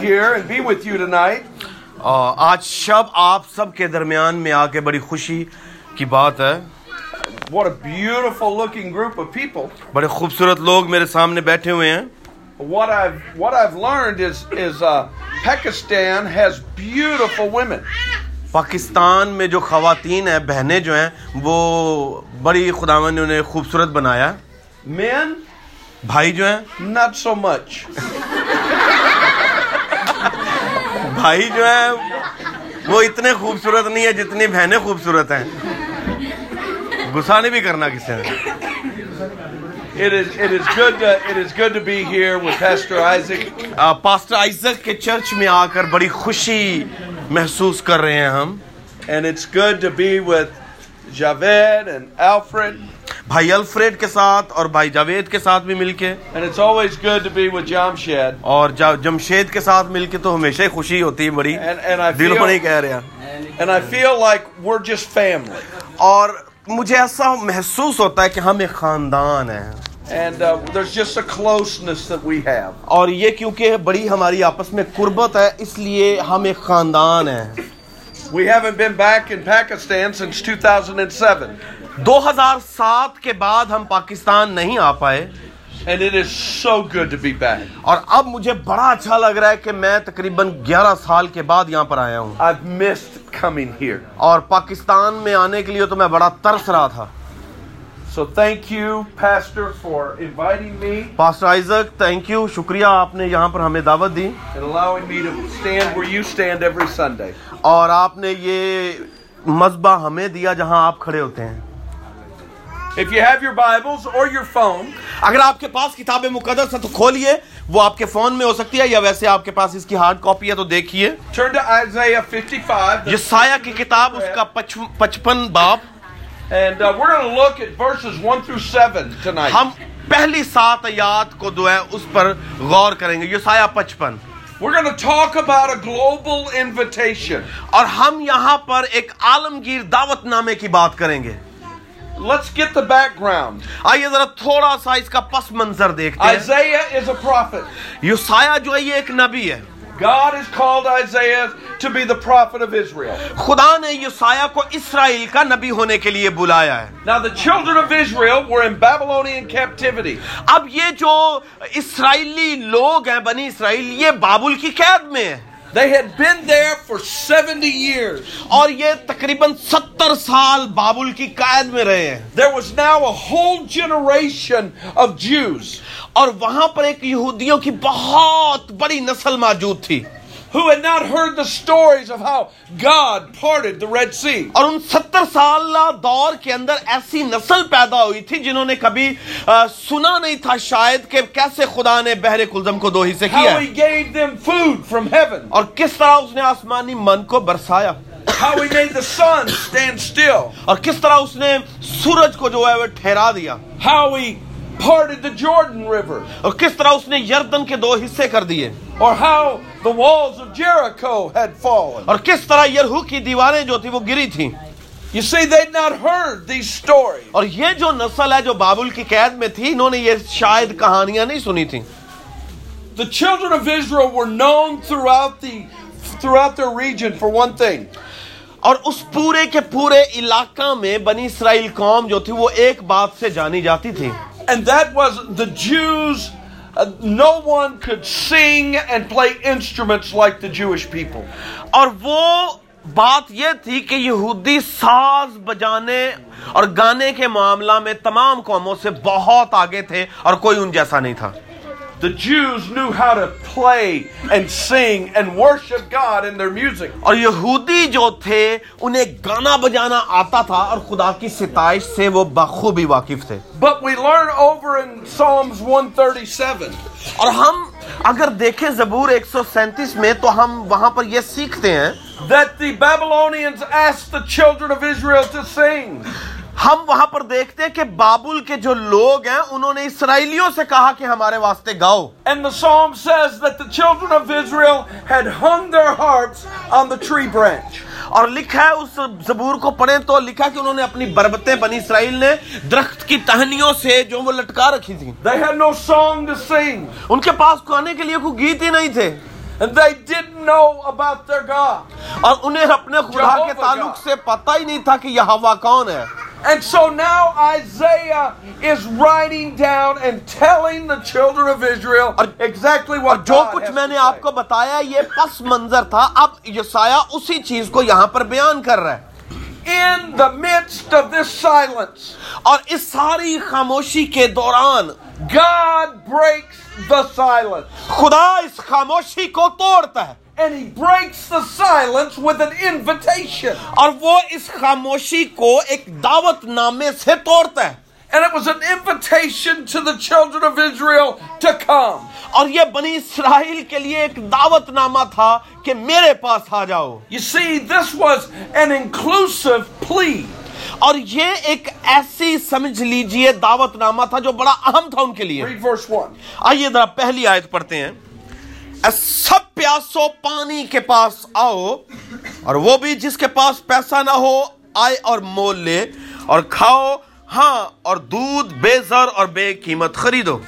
here and be with you tonight. اور آج شب آپ سب کے درمیان میں آ کے بڑی خوشی کی بات ہے What a beautiful looking group of people. بڑے خوبصورت لوگ میرے سامنے بیٹھے ہوئے ہیں What I've what I've learned is is uh, Pakistan has beautiful women. Pakistan میں جو خواتین ہیں بہنیں جو ہیں وہ بڑی خداون نے انہیں خوبصورت بنایا Men, بھائی جو ہیں not so much. بھائی جو ہیں وہ اتنے خوبصورت نہیں ہے جتنی بہنیں خوبصورت ہیں۔ غصہ نہیں بھی کرنا کسی نے۔ پاسٹر آئزک کے چرچ میں آ کر بڑی خوشی محسوس کر رہے ہیں ہم۔ And it's good to be with Javed and Alfred. بھائی الفریڈ کے ساتھ اور بھائی جاوید کے ساتھ بھی مل کے And it's always good to be with Jamshed. اور جا- جمشید کے ساتھ مل کے تو ہمیشہ ہی خوشی ہوتی ہے بڑی And and I دل feel کو نہیں کہہ رہے ہیں and I feel like we're just family. اور مجھے ایسا محسوس ہوتا ہے کہ ہم ایک خاندان ہیں And uh, there's just a closeness that we have. اور یہ کیونکہ بڑی ہماری آپس میں قربت ہے اس لیے ہم ایک خاندان ہیں We haven't been back in Pakistan since 2007. دو ہزار سات کے بعد ہم پاکستان نہیں آ پائے And it is so good to be back. اور اب مجھے بڑا اچھا لگ رہا ہے کہ میں تقریباً گیارہ سال کے بعد یہاں پر آیا ہوں I've missed coming here. اور پاکستان میں آنے کے لیے تو میں بڑا ترس رہا تھا So thank you, Pastor, for inviting me pastor Isaac thank you شکریہ آپ نے یہاں پر ہمیں دعوت دی and allowing me to stand where you stand every Sunday. اور آپ نے یہ مذبح ہمیں دیا جہاں آپ کھڑے ہوتے ہیں If you have your Bibles or your phone, اگر آپ کے پاس کتاب مقدس ہے تو کھولیے وہ آپ کے فون میں ہو سکتی ہے یا ویسے آپ کے پاس اس کی ہارڈ کاپی ہے تو دیکھیے turn to Isaiah 55. یہ سایہ کی کتاب اس کا پچپن باپ And uh, we're going to look at verses 1 through 7 tonight. ہم پہلی سات آیات کو جو ہے اس پر غور کریں گے یہ سایہ پچپن We're going to talk about a global invitation. اور ہم یہاں پر ایک عالمگیر دعوت نامے کی بات کریں گے Let's get the background. آئیے ذرا تھوڑا سا اس کا پس منظر دیکھتے ہیں Isaiah is a prophet. یہ سایہ جو ہے یہ ایک نبی ہے God has called Isaiah to be the prophet of Israel. خدا نے یہ سایہ کو اسرائیل کا نبی ہونے کے لیے بلایا ہے Now, the children of Israel were in Babylonian captivity. اب یہ جو اسرائیلی لوگ ہیں بنی اسرائیل یہ بابل کی قید میں ہے They had been there for 70 years. اور یہ تقریباً ستر سال بابل کی قید میں رہے ہیں۔ There was now a whole generation of Jews. اور وہاں پر ایک یہودیوں کی بہت بڑی نسل موجود تھی۔ Who had not heard the stories of how God parted the Red Sea. اور ان ستر سال دور کے اندر ایسی نسل پیدا ہوئی تھی جنہوں نے کبھی سنا نہیں تھا شاید کہ کیسے خدا نے بحر کلزم کو دو حصے کیا How he gave them food from heaven. اور کس طرح اس نے آسمانی من کو برسایا How he made the sun stand still. اور کس طرح اس نے سورج کو جو ہے وہ ٹھہرا دیا How he parted the Jordan River. اور کس طرح اس نے یردن کے دو حصے کر دیے Or how the walls of Jericho had fallen. اور کس طرح یرہو کی دیواریں جو تھی وہ گری تھیں You see, they'd not heard these stories. اور یہ جو نسل ہے جو بابل کی قید میں تھی انہوں نے یہ شاید کہانیاں نہیں سنی تھیں The children of Israel were known throughout the throughout their region for one thing. اور اس پورے کے پورے علاقہ میں بنی اسرائیل قوم جو تھی وہ ایک بات سے جانی جاتی تھی And that was the Jews no one could sing and play instruments like the Jewish people. اور وہ بات یہ تھی کہ یہودی ساز بجانے اور گانے کے معاملہ میں تمام قوموں سے بہت آگے تھے اور کوئی ان جیسا نہیں تھا The Jews knew how to play and sing and worship God in their music. اور یہودی جو تھے انہیں گانا بجانا آتا تھا اور خدا کی ستائش سے وہ بخوبی واقف تھے But we learn over in Psalms 137 اور ہم اگر دیکھیں زبور 137 میں تو ہم وہاں پر یہ سیکھتے ہیں that the Babylonians asked the children of Israel to sing. ہم وہاں پر دیکھتے ہیں کہ بابل کے جو لوگ ہیں انہوں نے اسرائیلیوں سے کہا کہ ہمارے واسطے گاؤ And the psalm says that the children of Israel had hung their harps on the tree branch. اور لکھا ہے اس زبور کو پڑھیں تو لکھا کہ انہوں نے اپنی بربتیں بنی اسرائیل نے درخت کی ٹہنیوں سے جو وہ لٹکا رکھی تھی They had no song to sing. ان کے پاس گانے کے لیے کوئی گیت ہی نہیں تھے And they didn't know about their God. اور انہیں اپنے خدا کے تعلق سے پتا ہی نہیں تھا کہ یہ ہوا کون ہے۔ And so now Isaiah is writing down and telling the children of Israel exactly what جو کچھ میں نے آپ کو بتایا یہ پس منظر تھا اب یسایہ اسی چیز کو یہاں پر بیان کر رہا ہے۔ In the midst of this silence. اور اس ساری خاموشی کے دوران God breaks the silence. خدا اس خاموشی کو توڑتا ہے And he breaks the silence with an invitation. اور وہ اس خاموشی کو ایک دعوت نامے سے توڑتا ہے And it was an invitation to the children of Israel to come. اور یہ بنی اسرائیل کے لیے ایک دعوت نامہ تھا کہ میرے پاس آ جاؤ. You see, this was an inclusive plea. اور یہ ایک ایسی سمجھ لیجیے دعوت نامہ تھا جو بڑا اہم تھا ان کے لیے۔ آئیے ذرا پہلی آیت پڑھتے ہیں۔ سب پیاسو پانی کے پاس آؤ اور وہ بھی جس کے پاس پیسہ نہ ہو آئے اور مول لے اور کھاؤ۔ ہاں اور دودھ بے زر اور بے قیمت خریدو۔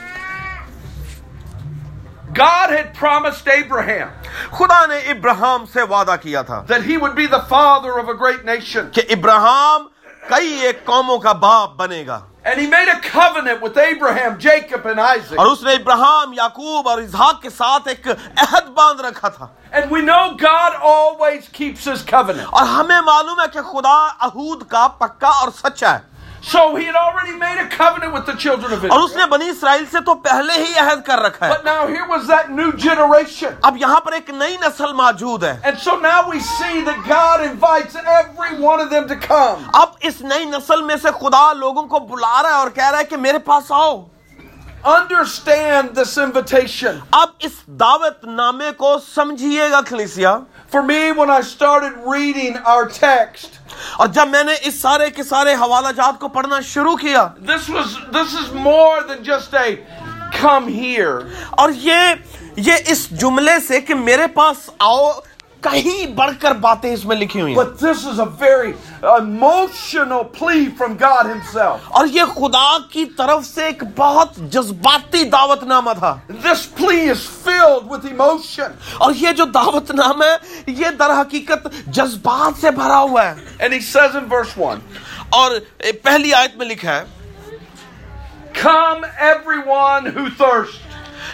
God had promised Abraham خدا نے ابراہم سے وعدہ کیا تھا that he would be the father of a great nation. کہ ابراہم کئی ایک قوموں کا باپ بنے گا And he made a covenant with Abraham, Jacob and Isaac. اور اس نے ابراہیم یعقوب اور اسحاق کے ساتھ ایک عہد باندھ رکھا تھا And we know God always keeps his covenant. اور ہمیں معلوم ہے کہ خدا عہود کا پکا اور سچا ہے So he had already made a covenant with the children of Israel. اور اس نے بنی اسرائیل سے تو پہلے ہی عہد کر رکھا ہے But now here was that new generation. اب یہاں پر ایک نئی نسل موجود ہے And so now we see that God invites every one of them to come. اب اس نئی نسل میں سے خدا لوگوں کو بلا رہا ہے اور کہہ رہا ہے کہ میرے پاس آؤ Understand this invitation. اب اس دعوت نامے کو سمجھیے گا کلیسیا For me, when I started reading our text, اور جب میں نے اس سارے کے سارے حوالہ جات کو پڑھنا شروع کیا this was this is more than just a come here. اور یہ یہ اس جملے سے کہ میرے پاس آؤ کہیں بڑھ کر باتیں اس میں لکھی ہوئی ہیں But this is a very emotional plea from God himself. اور یہ خدا کی طرف سے ایک بہت جذباتی دعوت نامہ تھا This plea is filled with emotion. اور یہ جو دعوت نامہ ہے یہ در حقیقت جذبات سے بھرا ہوا ہے And he says in verse 1. اور پہلی آیت میں لکھا ہے Come everyone who thirsts.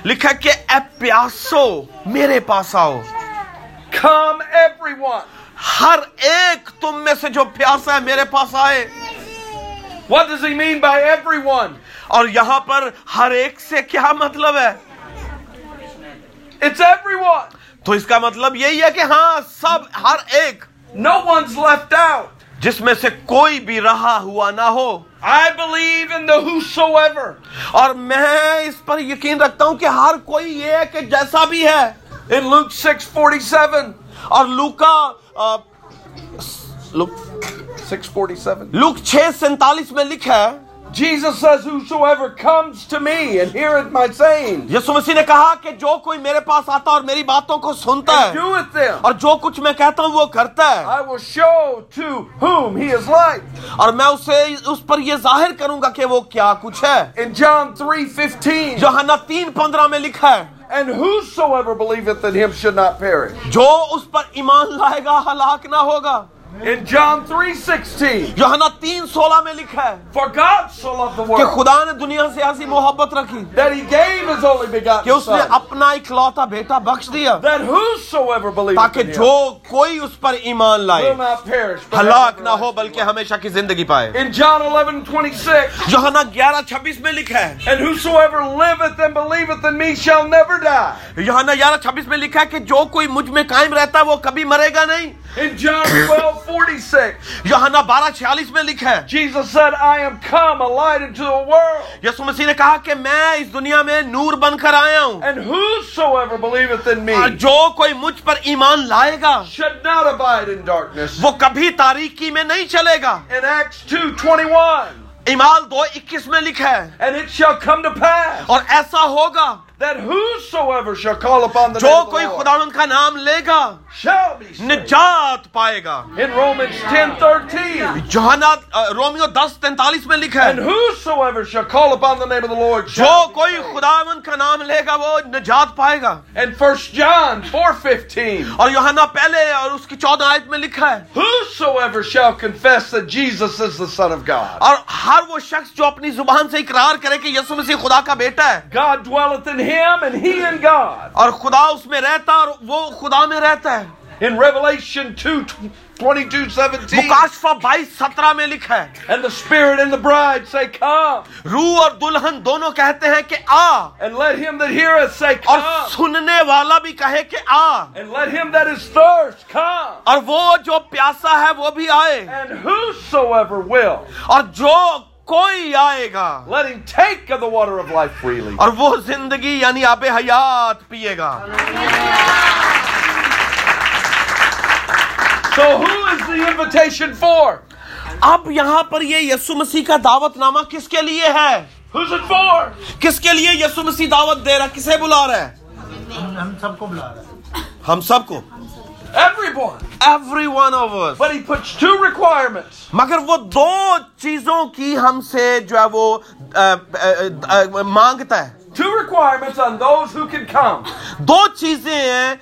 لکھا کہ اے پیاسو میرے پاس آؤ Come everyone. ہر ایک تم میں سے جو پیاسا ہے میرے پاس آئے What does he mean by everyone? اور یہاں پر ہر ایک سے کیا مطلب ہے It's everyone. تو اس کا مطلب یہی ہے کہ ہاں سب ہر ایک No one's left out. جس میں سے کوئی بھی رہا ہوا نہ ہو I believe in the whosoever. اور میں اس پر یقین رکھتا ہوں کہ ہر کوئی یہ ہے کہ جیسا بھی ہے in Luke 6 47 اور لوکا لوک 647 6 47 میں لکھا ہے Jesus says, Whosoever comes to me and heareth my saying. Yesu Masih نے کہا کہ جو کوئی میرے پاس آتا اور میری باتوں کو سنتا ہے اور جو کچھ میں کہتا ہوں وہ کرتا ہے I will show to whom he is like. اور میں اسے اس پر یہ ظاہر کروں گا کہ وہ کیا کچھ ہے In John 3:15 یوحنا 3:15 میں لکھا ہے جو اس پر ایمان لائے گا ہلاک نہ ہوگا۔ In John 3:16 یوحنا 3:16 میں لکھا ہے For God so loved the world کہ خدا نے دنیا سے ایسی محبت رکھی that he gave his only begotten کہ اس نے اپنا اکلوتا بیٹا بخش دیا that whosoever believes تاکہ جو کوئی اس پر ایمان لائے ہلاک نہ ہو بلکہ ہمیشہ کی زندگی پائے۔ In John 11:26 یوحنا 11:26 میں لکھا ہے And whosoever liveth and believeth in me shall never die. یوحنا 11:26 میں لکھا ہے کہ جو کوئی مجھ میں قائم رہتا ہے وہ کبھی مرے گا نہیں۔ In John 12 12 46. یوحنا 12 میں لکھا ہے۔ Jesus said I am come a light into the world. یسوع مسیح نے کہا کہ میں اس دنیا میں نور بن کر آیا ہوں۔ And whosoever believeth in me جو کوئی مجھ پر ایمان لائے گا should not abide in darkness. وہ کبھی تاریکی میں نہیں چلے گا۔ In Acts 2:21 ایمال 2:21 میں لکھا ہے۔ And it shall come to pass اور ایسا ہوگا جو کوئی خدا ان کا نام لے گا نجات پائے گا۔ جوہنات رومیو دس تینتالیس میں لکھا ہے۔ جو کوئی خدا ان کا نام لے گا وہ نجات پائے گا۔ اور یوہنا پہلے اور اس کی چودہ آیت میں لکھا ہے۔ اور ہر وہ شخص جو اپنی زبان سے اقرار کرے کہ یسو مسیح خدا کا بیٹا ہے۔ God dwelleth in him and he in God. اور خدا اس میں رہتا اور وہ خدا میں رہتا ہے In Revelation 2, 22, 17, میں لکھا ہے and the spirit and the bride say, Come. روح اور دلہن دونوں کہتے ہیں کہ آ And let him that heareth say come. اور سننے والا بھی کہے کہ آ And let him that is thirst come. اور وہ جو پیاسا ہے وہ بھی آئے And whosoever will. اور جو کوئی آئے گا۔ Let him take of the water of life freely. اور وہ زندگی یعنی آپ حیات پیے گا۔ So who is the invitation for? اب یہاں پر یہ یسو مسیح کا دعوت نامہ کس کے لیے ہے؟ Who's it for? کس کے لیے یسو مسیح دعوت دے رہا کسے بلا رہا ہے؟ ہم سب کو بلا رہا ہے۔ ہم سب کو۔ Everyone. Every one of us. But he puts two requirements. مگر وہ دو چیزوں کی ہم سے جو ہے وہ مانگتا ہے Two requirements on those who can come. دو چیزیں ہیں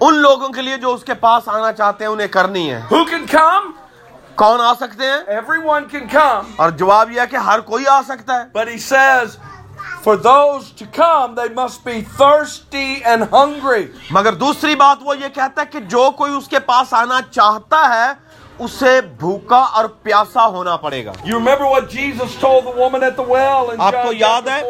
ان لوگوں کے لیے جو اس کے پاس آنا چاہتے ہیں انہیں کرنی ہے Who can come? کون آ سکتے ہیں Everyone can come. اور جواب یہ ہے کہ ہر کوئی آ سکتا ہے But he says For those to come, they must be thirsty and hungry. مگر دوسری بات وہ یہ کہتا ہے کہ جو کوئی اس کے پاس آنا چاہتا ہے اسے بھوکا اور پیاسا ہونا پڑے گا۔ آپ کو یاد ہے؟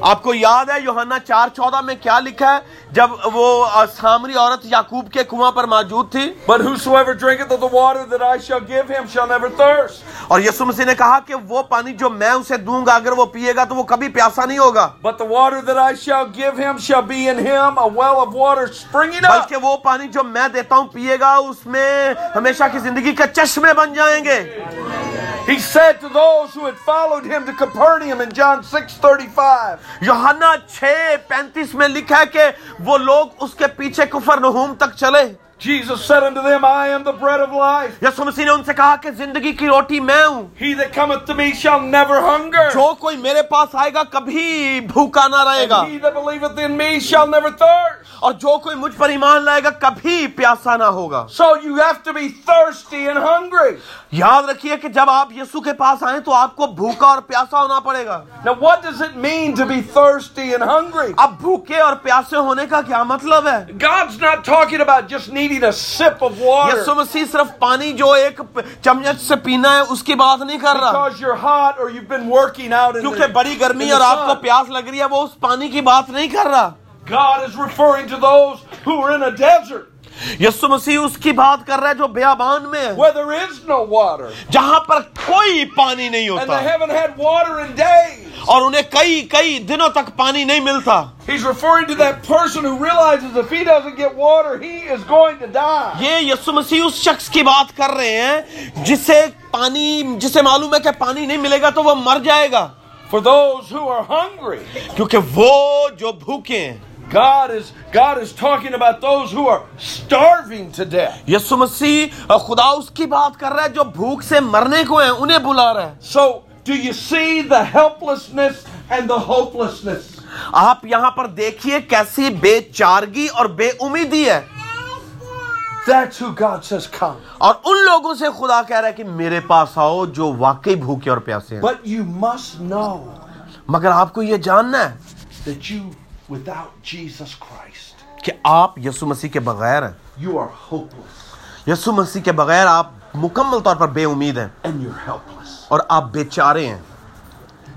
آپ کو یاد ہے یوحنا چار چودہ میں کیا لکھا ہے؟ جب وہ سامری عورت یعقوب کے کنواں پر موجود تھی۔ But whosoever drinketh of the water that I shall give him shall never thirst. اور یسو مسیح نے کہا کہ وہ پانی جو میں اسے دوں گا اگر وہ پیے گا تو وہ کبھی پیاسا نہیں ہوگا۔ But the water that I shall give him shall be in him a well of water springing up. بلکہ وہ پانی جو میں دیتا ہوں پیے گا اس میں ہمیشہ کی زندگی زندگی کا چشمے بن جائیں گے He said to those who had followed him to Capernaum in John 6:35. یوحنا 6:35 میں لکھا ہے کہ وہ لوگ اس کے پیچھے کفر نہوم تک چلے Jesus said unto them, I am the bread of life. یسوع مسیح نے ان سے کہا کہ زندگی کی روٹی میں ہوں گے جو کوئی میرے پاس آئے گا کبھی نہ رہے گا اور جومان لائے گا پیاسا نہ ہوگا So you have to be thirsty and hungry. یاد رکھیے کہ جب آپ یسو کے پاس آئیں تو آپ کو بھوکا اور پیاسا ہونا پڑے گا اب بھوکے اور پیاسے ہونے کا کیا مطلب ہے just need needing a sip of water. یسوع مسیح صرف پانی جو ایک چمچ سے پینا ہے اس کی بات نہیں کر رہا because you're hot or you've been working out in کیونکہ بڑی گرمی اور آپ کو پیاس لگ رہی ہے وہ اس پانی کی بات نہیں کر رہا God is referring to those who are in a desert. Yesu Masih اس کی بات کر رہا ہے جو بیابان میں ہے۔ Where is no water. جہاں پر کوئی پانی نہیں ہوتا۔ and they haven't had water in days. اور انہیں کئی کئی دنوں تک پانی نہیں ملتا۔ He's referring to that person who realizes if he doesn't get water he is going to die. یہ یسو مسیح اس شخص کی بات کر رہے ہیں جسے پانی جسے معلوم ہے کہ پانی نہیں ملے گا تو وہ مر جائے گا۔ For those who are hungry. کیونکہ وہ جو بھوکے ہیں۔ God is God is talking about those who are starving to death. یسوع مسیح خدا اس کی بات کر رہا ہے جو بھوک سے مرنے کو ہیں انہیں بلا رہا ہے. So do you see the helplessness and the hopelessness? آپ یہاں پر دیکھیے کیسی بے چارگی اور بے امیدی ہے. That's who God says come. اور ان لوگوں سے خدا کہہ رہا ہے کہ میرے پاس آؤ جو واقعی بھوکے اور پیاسے ہیں. But you must know. مگر آپ کو یہ جاننا ہے that you کہ آپ یسو مسیح کے بغیر یسو مسیح کے بغیر آپ مکمل طور پر بے امید ہیں۔ And you're helpless. اور آپ بیچارے ہیں۔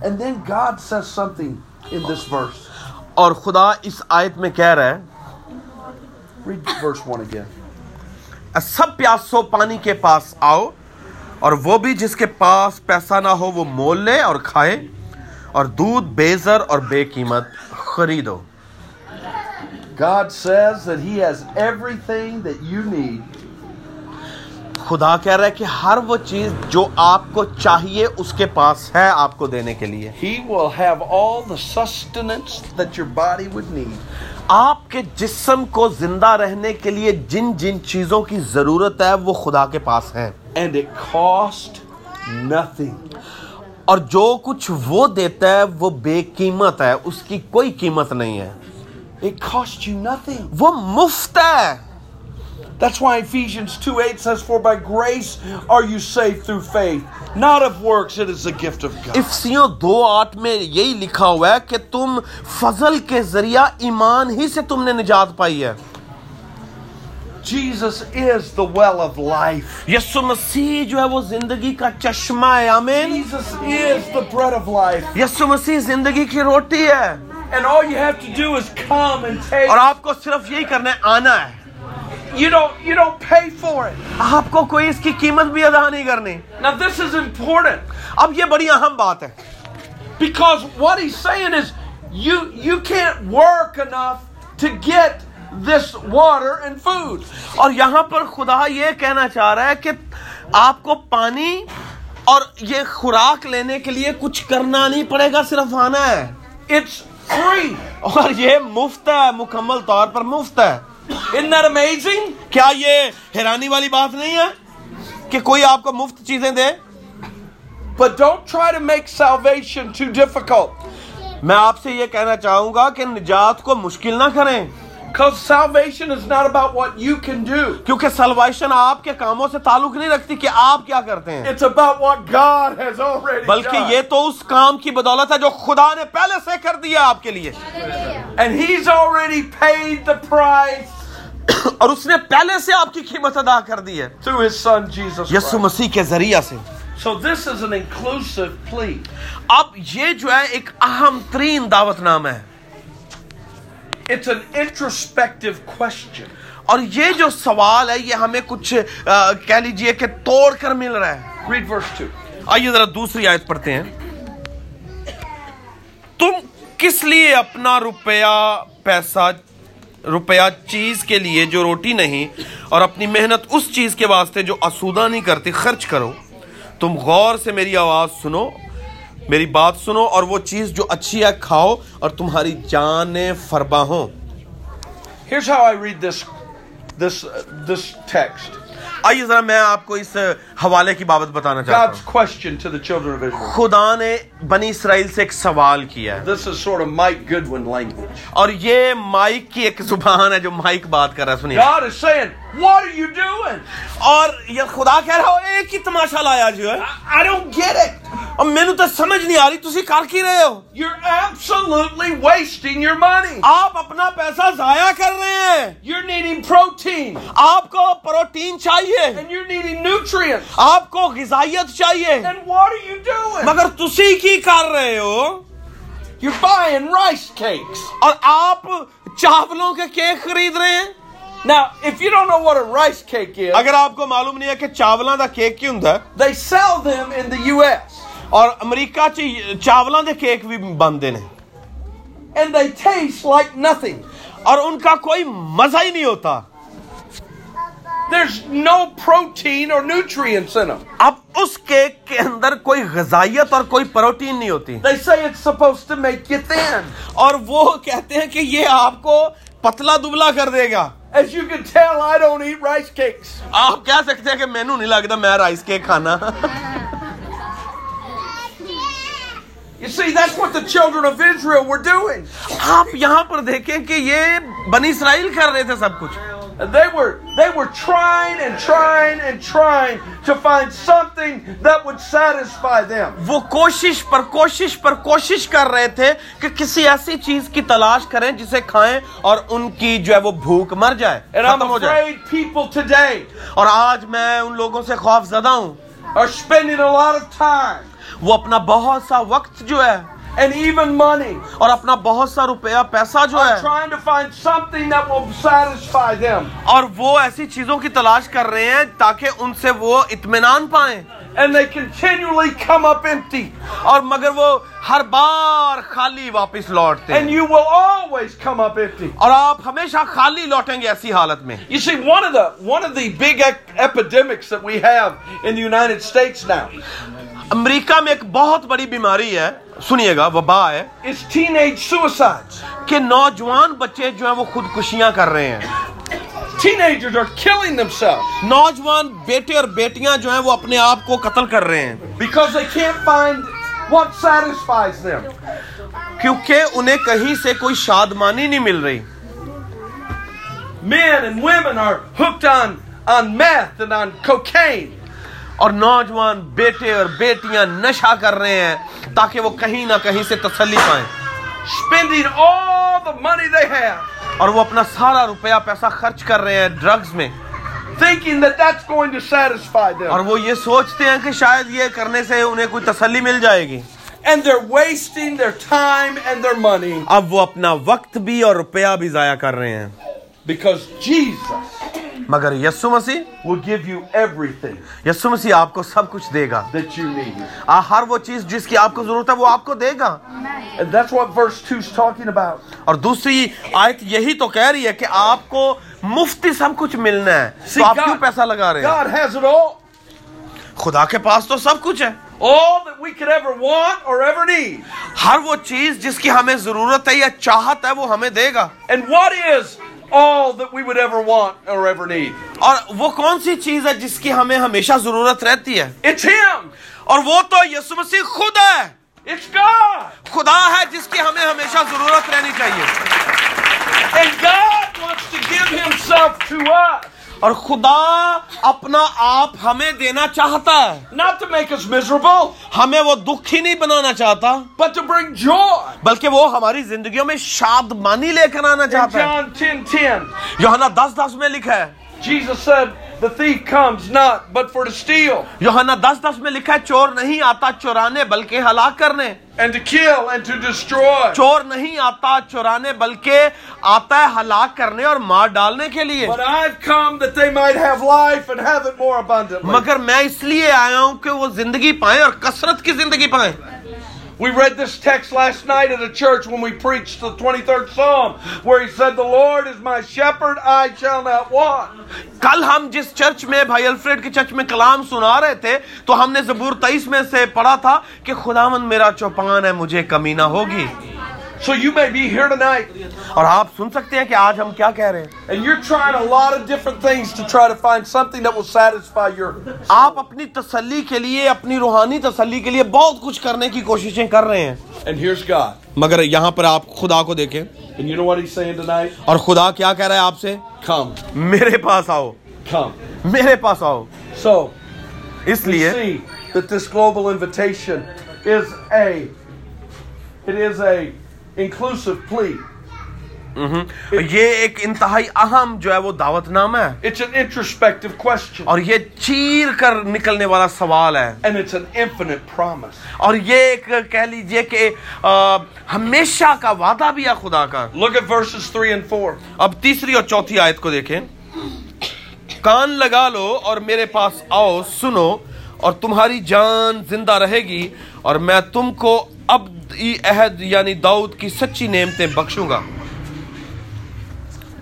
And then God says something in this verse. اور خدا اس آیت میں کہہ رہا ہے۔ Read verse 1 again. سب پانی کے پاس آؤ اور وہ بھی جس کے پاس پیسہ نہ ہو وہ مول لے اور کھائے۔ اور دودھ بیزر اور بے قیمت۔ خریدو God says that he has everything that you need. خدا کہہ رہا ہے کہ ہر وہ چیز جو آپ کو چاہیے اس کے پاس ہے آپ کو دینے کے لیے۔ He will have all the sustenance that your body would need. آپ کے جسم کو زندہ رہنے کے لیے جن جن چیزوں کی ضرورت ہے وہ خدا کے پاس ہیں۔ And it cost nothing. اور جو کچھ وہ دیتا ہے وہ بے قیمت ہے اس کی کوئی قیمت نہیں ہے It cost you nothing. وہ مفت ہے That's why Ephesians 2 8 says, For by grace are you saved through faith, not of works, it is the gift of God. افسیوں دو آٹھ میں یہی لکھا ہوا ہے کہ تم فضل کے ذریعہ ایمان ہی سے تم نے نجات پائی ہے Jesus is the well of life. Yesu Masih جو ہے وہ زندگی کا چشمہ ہے آمین Jesus is the bread of life. Yesu Masih زندگی کی روٹی ہے And all you have to do is come and take. اور آپ کو صرف یہی کرنا ہے آنا ہے You don't you don't pay for it. آپ کو کوئی اس کی قیمت بھی ادا نہیں کرنی Now this is important اب یہ بڑی اہم بات ہے because what he's saying is you you can't work enough to get this water and food. اور یہاں پر خدا یہ کہنا چاہ رہا ہے کہ آپ کو پانی اور یہ خوراک لینے کے لیے کچھ کرنا نہیں پڑے گا، صرف آنا ہے It's free. اور یہ مفت ہے، مکمل طور پر مفت ہے Isn't that amazing? کیا یہ حیرانی والی بات نہیں ہے کہ کوئی آپ کو مفت چیزیں دے But don't try to make salvation too difficult. میں آپ سے یہ کہنا چاہوں گا کہ نجات کو مشکل نہ کریں Because salvation is not about what you can do. کیونکہ سلوائشن آپ کے کاموں سے تعلق نہیں رکھتی کہ آپ کیا کرتے ہیں It's about what God has already بلکہ done. یہ تو اس کام کی بدولت ہے جو خدا نے پہلے سے کر دیا آپ کے لیے And He's already paid the price اور اس نے پہلے سے آپ کی قیمت ادا کر دی ہے through His Son Jesus یسو Christ. مسیح کے ذریعہ سے So this is an inclusive plea. اب یہ جو ہے ایک اہم ترین دعوت نام ہے It's an introspective question. اور یہ جو سوال ہے یہ ہمیں کچھ کہہ لیجیے کہ توڑ کر مل رہا ہے Read verse 2. آئیے ذرا دوسری آیت پڑھتے ہیں تم کس لیے اپنا روپیہ پیسہ روپیہ چیز کے لیے جو روٹی نہیں اور اپنی محنت اس چیز کے واسطے جو اسودہ نہیں کرتی خرچ کرو تم غور سے میری آواز سنو میری بات سنو اور وہ چیز جو اچھی ہے کھاؤ اور تمہاری جانیں فربا ہوں Here's how I read this this this text. آئیے ذرا میں آپ کو اس حوالے کی بابت بتانا چاہتا ہوں. خدا نے بنی اسرائیل سے ایک سوال کیا ہے This is sort of Mike Goodwin language. اور یہ مائک کی ایک زبان ہے جو مائک بات کر رہا ہے سنیے God is saying, What are you doing? اور یہ خدا کہہ رہا ہو ایک ہی تماشا لایا جو ہے I, I don't get it. اور مینو تو سمجھ نہیں آ رہی تسی کر کی رہے ہو You're absolutely wasting your money. آپ اپنا پیسہ ضائع کر رہے ہیں You're needing protein آپ کو پروٹین چاہیے and you're needing nutrients. آپ کو غذائیت چاہیے And what are you doing? مگر تسی کی کر رہے ہو You're buying rice cakes. اور آپ چاولوں کے کیک خرید رہے ہیں Now, if you don't know what a rice cake is, اگر آپ کو معلوم نہیں ہے کہ چاولاں دا کیک کی ہوندا ہے they sell them in the US اور امریکہ چ چاولاں دے کیک بھی بنتے ہیں and they taste like nothing. اور ان کا کوئی مزہ ہی نہیں ہوتا There's no protein or nutrients in them. اب اس کیک کے اندر کوئی غذائیت اور کوئی پروٹین نہیں ہوتی They say it's supposed to make you thin. اور وہ کہتے ہیں کہ یہ آپ کو پتلا دبلا کر دے گا As you can tell, I don't eat rice cakes. آپ کہہ سکتے ہیں کہ مینو نہیں لگتا میں رائس کیک کھانا You see, that's what the children of Israel were doing. آپ یہاں پر دیکھیں کہ یہ بنی اسرائیل کر رہے تھے سب کچھ They were they were trying and trying and trying to find something that would satisfy them. وہ کوشش پر کوشش پر کوشش کر رہے تھے کہ کسی ایسی چیز کی تلاش کریں جسے کھائیں اور ان کی جو ہے وہ بھوک مر جائے And I'm afraid people today اور آج میں ان لوگوں سے خوف زدہ ہوں are spending a lot of time وہ اپنا بہت سا وقت جو ہے and even money. اور اپنا بہت سا روپیہ پیسہ جو ہے trying to find something that will satisfy them. اور وہ ایسی چیزوں کی تلاش کر رہے ہیں تاکہ ان سے وہ اطمینان پائیں and they continually come up empty. اور مگر وہ ہر بار خالی واپس لوٹتے and you will always come up empty. اور آپ ہمیشہ خالی لوٹیں گے ایسی حالت میں you see one of the one of the big epidemics that we have in the United States now امریکہ میں ایک بہت بڑی بیماری ہے سنیے گا وبا ہے کہ نوجوان بچے جو ہیں وہ خودکشیاں کر رہے ہیں۔ نوجوان بیٹے اور بیٹیاں جو ہیں وہ اپنے آپ کو قتل کر رہے ہیں۔ بیکاز کیونکہ انہیں کہیں سے کوئی شادمانی نہیں مل رہی۔ Men and women are hooked on on meth and on cocaine اور نوجوان بیٹے اور بیٹیاں نشا کر رہے ہیں تاکہ وہ کہیں نہ کہیں سے تسلی پائیں۔ Spending all the money they have. اور وہ اپنا سارا روپیہ پیسہ خرچ کر رہے ہیں ڈرگز میں۔ Thinking that that's going to satisfy them. اور وہ یہ سوچتے ہیں کہ شاید یہ کرنے سے انہیں کوئی تسلی مل جائے گی۔ And they're wasting their time and their money. اب وہ اپنا وقت بھی اور روپیہ بھی ضائع کر رہے ہیں۔ Because Jesus مگر Yesu Masih will give you everything Yesu Masih آپ کو سب کچھ دے گا۔ that you need. ہر وہ چیز جس کی آپ کو ضرورت ہے وہ آپ کو دے گا۔ And that's what verse 2 is talking about. اور دوسری آیت یہی تو کہہ رہی ہے کہ آپ کو مفتی سب کچھ ملنا ہے۔ تو آپ کیوں پیسہ لگا رہے ہیں؟ God has it all. خدا کے پاس تو سب کچھ ہے۔ All that we could ever want or ever need. ہر وہ چیز جس کی ہمیں ضرورت ہے یا چاہت ہے وہ ہمیں دے گا۔ And what is all that we would ever want or ever need. اور وہ کون سی چیز ہے جس کی ہمیں ہمیشہ ضرورت رہتی ہے It's him. اور وہ تو یسوع مسیح خود ہے It's God. خدا ہے جس کی ہمیں ہمیشہ ضرورت رہنی چاہیے And God wants to give himself to us. اور خدا اپنا آپ ہمیں دینا چاہتا ہے۔ Not to make us miserable ہمیں وہ دکھی نہیں بنانا چاہتا۔ but to bring joy. بلکہ وہ ہماری زندگیوں میں شادمانی لے کر آنا چاہتا ہے۔ یوحنا دس دس میں لکھا ہے۔ Jesus said The thief comes not but میں لکھا ہے چور نہیں آتا چورانے بلکہ ہلاک کرنے۔ and to kill and to destroy. چور نہیں آتا چورانے بلکہ آتا ہے ہلاک کرنے اور مار ڈالنے کے لیے۔ مگر میں اس لیے آیا ہوں کہ وہ زندگی پائیں اور کسرت کی زندگی پائیں۔ We read this text last night at a church when we preached the 23rd Psalm, where he said, The Lord is my shepherd, I shall not want. کل ہم جس چرچ میں بھائی الفریڈ کے چرچ میں کلام سنا رہے تھے تو ہم نے زبور تیئیس میں سے پڑھا تھا کہ خداون میرا چوپان ہے مجھے کمی نہ ہوگی سو اور آپ سن سکتے ہیں کہ آج ہمارے لیے اپنی روحانی تسلی کے لیے بہت کچھ کرنے کی کوششیں کر رہے ہیں۔ اور خدا کیا کہہ رہا ہے آپ سے؟ کم میرے پاس آؤ۔ کم میرے پاس آؤ۔ سو اس لیے this global invitation is a it is a inclusive plea. یہ ایک انتہائی اہم جو ہے وہ دعوت نام ہے It's an introspective question. اور یہ چیر کر نکلنے والا سوال ہے And it's an infinite promise. اور یہ ایک کہہ لیجیے کہ ہمیشہ کا وعدہ بھی ہے خدا کا Look at verses 3 and 4. اب تیسری اور چوتھی آیت کو دیکھیں کان لگا لو اور میرے پاس آؤ سنو اور تمہاری جان زندہ رہے گی اور میں تم کو اب عہد یعنی داؤد کی سچی نعمتیں بخشوں گا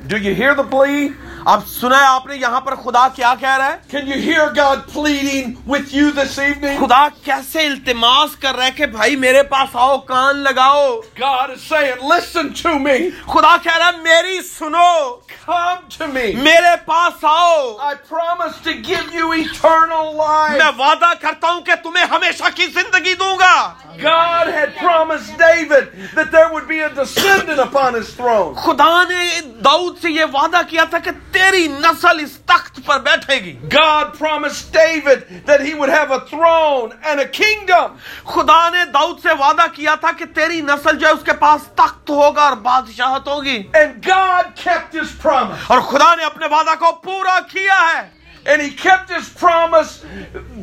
Do you hear the plea? اب سنا ہے آپ نے یہاں پر خدا کیا کہہ رہا ہے Can you hear God pleading with you this evening? خدا کیسے التماس کر رہا ہے کہ بھائی میرے پاس آؤ کان لگاؤ God is saying, listen to me. خدا کہہ رہا ہے میری سنو Come to me. میرے پاس آؤ I promise to give you eternal life. میں وعدہ کرتا ہوں کہ تمہیں ہمیشہ کی زندگی دوں گا God had promised David that there would be a descendant upon his throne. خدا نے دعوت سے یہ وعدہ کیا تھا کہ تیری نسل اس تخت پر بیٹھے گی۔ God promised David that he would have a throne and a kingdom. خدا نے داؤد سے وعدہ کیا تھا کہ تیری نسل جو ہے اس کے پاس تخت ہوگا اور بادشاہت ہوگی۔ And God kept his promise. اور خدا نے اپنے وعدہ کو پورا کیا ہے۔ And he kept his promise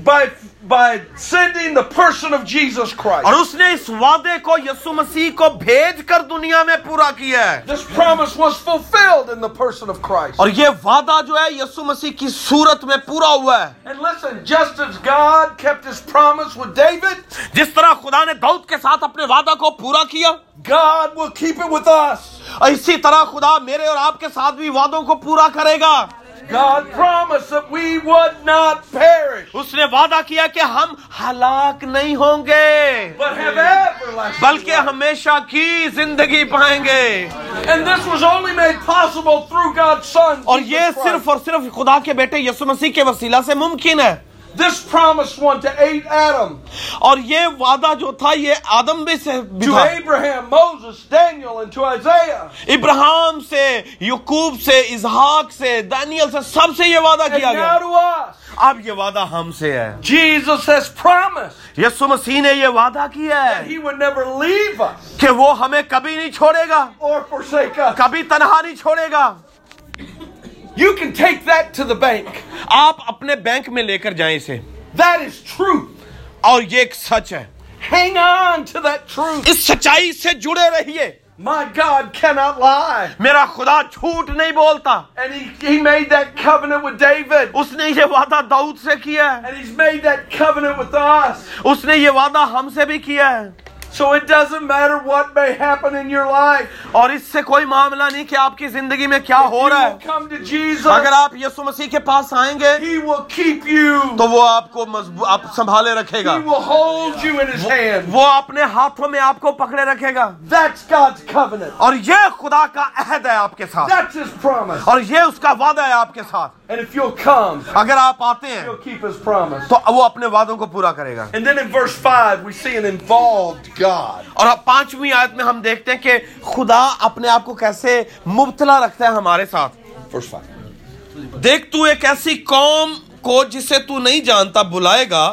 by by sending the person of Jesus Christ. اور اس نے اس وعدے کو مسیح کو بھیج کر دنیا میں پورا کیا ہے This promise was fulfilled in the person of Christ. اور یہ وعدہ جو ہے یسوع مسیح کی صورت میں پورا ہوا ہے And listen, just as God kept his promise with David, جس طرح خدا نے داؤد کے ساتھ اپنے وعدہ کو پورا کیا God will keep it with us. اسی طرح خدا میرے اور آپ کے ساتھ بھی وعدوں کو پورا کرے گا اس نے وعدہ کیا کہ ہم ہلاک نہیں ہوں گے۔ بلکہ ہمیشہ کی زندگی پائیں گے۔ اور یہ صرف اور صرف خدا کے بیٹے یسو مسیح کے وسیلہ سے ممکن ہے۔ This promised one to eight Adam. اور یہ وعدہ جو تھا یہ آدم میں سے بھی تھا. To Abraham, Moses, Daniel and to Isaiah. ابراہیم سے یعقوب سے اسحاق سے دانیل سے سب سے یہ وعدہ کیا and Now to us. اب یہ وعدہ ہم سے ہے. Jesus has promised. یسوع مسیح نے یہ وعدہ کیا ہے. That he would never leave us. کہ وہ ہمیں کبھی نہیں چھوڑے گا. Or forsake us. کبھی تنہا نہیں چھوڑے گا. You can take that to the bank آپ اپنے بینک میں لے کر جائیں اسے۔ دیٹ از ٹرو اور یہ ایک سچ ہے۔ Hang on to that truth اس سچائی سے جڑے رہیے۔ My God cannot lie. میرا خدا جھوٹ نہیں بولتا۔ And he, he made that covenant with David. اس نے یہ وعدہ داؤد سے کیا ہے۔ And he's made that covenant with us. اس نے یہ وعدہ ہم سے بھی کیا ہے۔ So it doesn't matter what may happen in your life اور اس سے کوئی معاملہ نہیں کہ آپ کی زندگی میں کیا ہو رہا ہے Jesus, اگر آپ یسو مسیح کے پاس آئیں گے he will keep you. تو وہ آپ کو مضبوط آپ سنبھالے رکھے گا he will hold you in his hand. وہ اپنے ہاتھوں میں آپ کو پکڑے رکھے گا That's God's covenant. اور یہ خدا کا عہد ہے آپ کے ساتھ That's his promise. اور یہ اس کا وعدہ ہے آپ کے ساتھ And if you'll come, اگر آپ آتے ہیں keep his promise. تو وہ اپنے وعدوں کو پورا کرے گا And then in verse 5 we see an involved God. God. اور پانچویں آیت میں ہم دیکھتے ہیں کہ خدا اپنے آپ کو کیسے مبتلا رکھتا ہے ہمارے ساتھ دیکھ تو ایک ایسی قوم کو جسے تو نہیں جانتا بلائے گا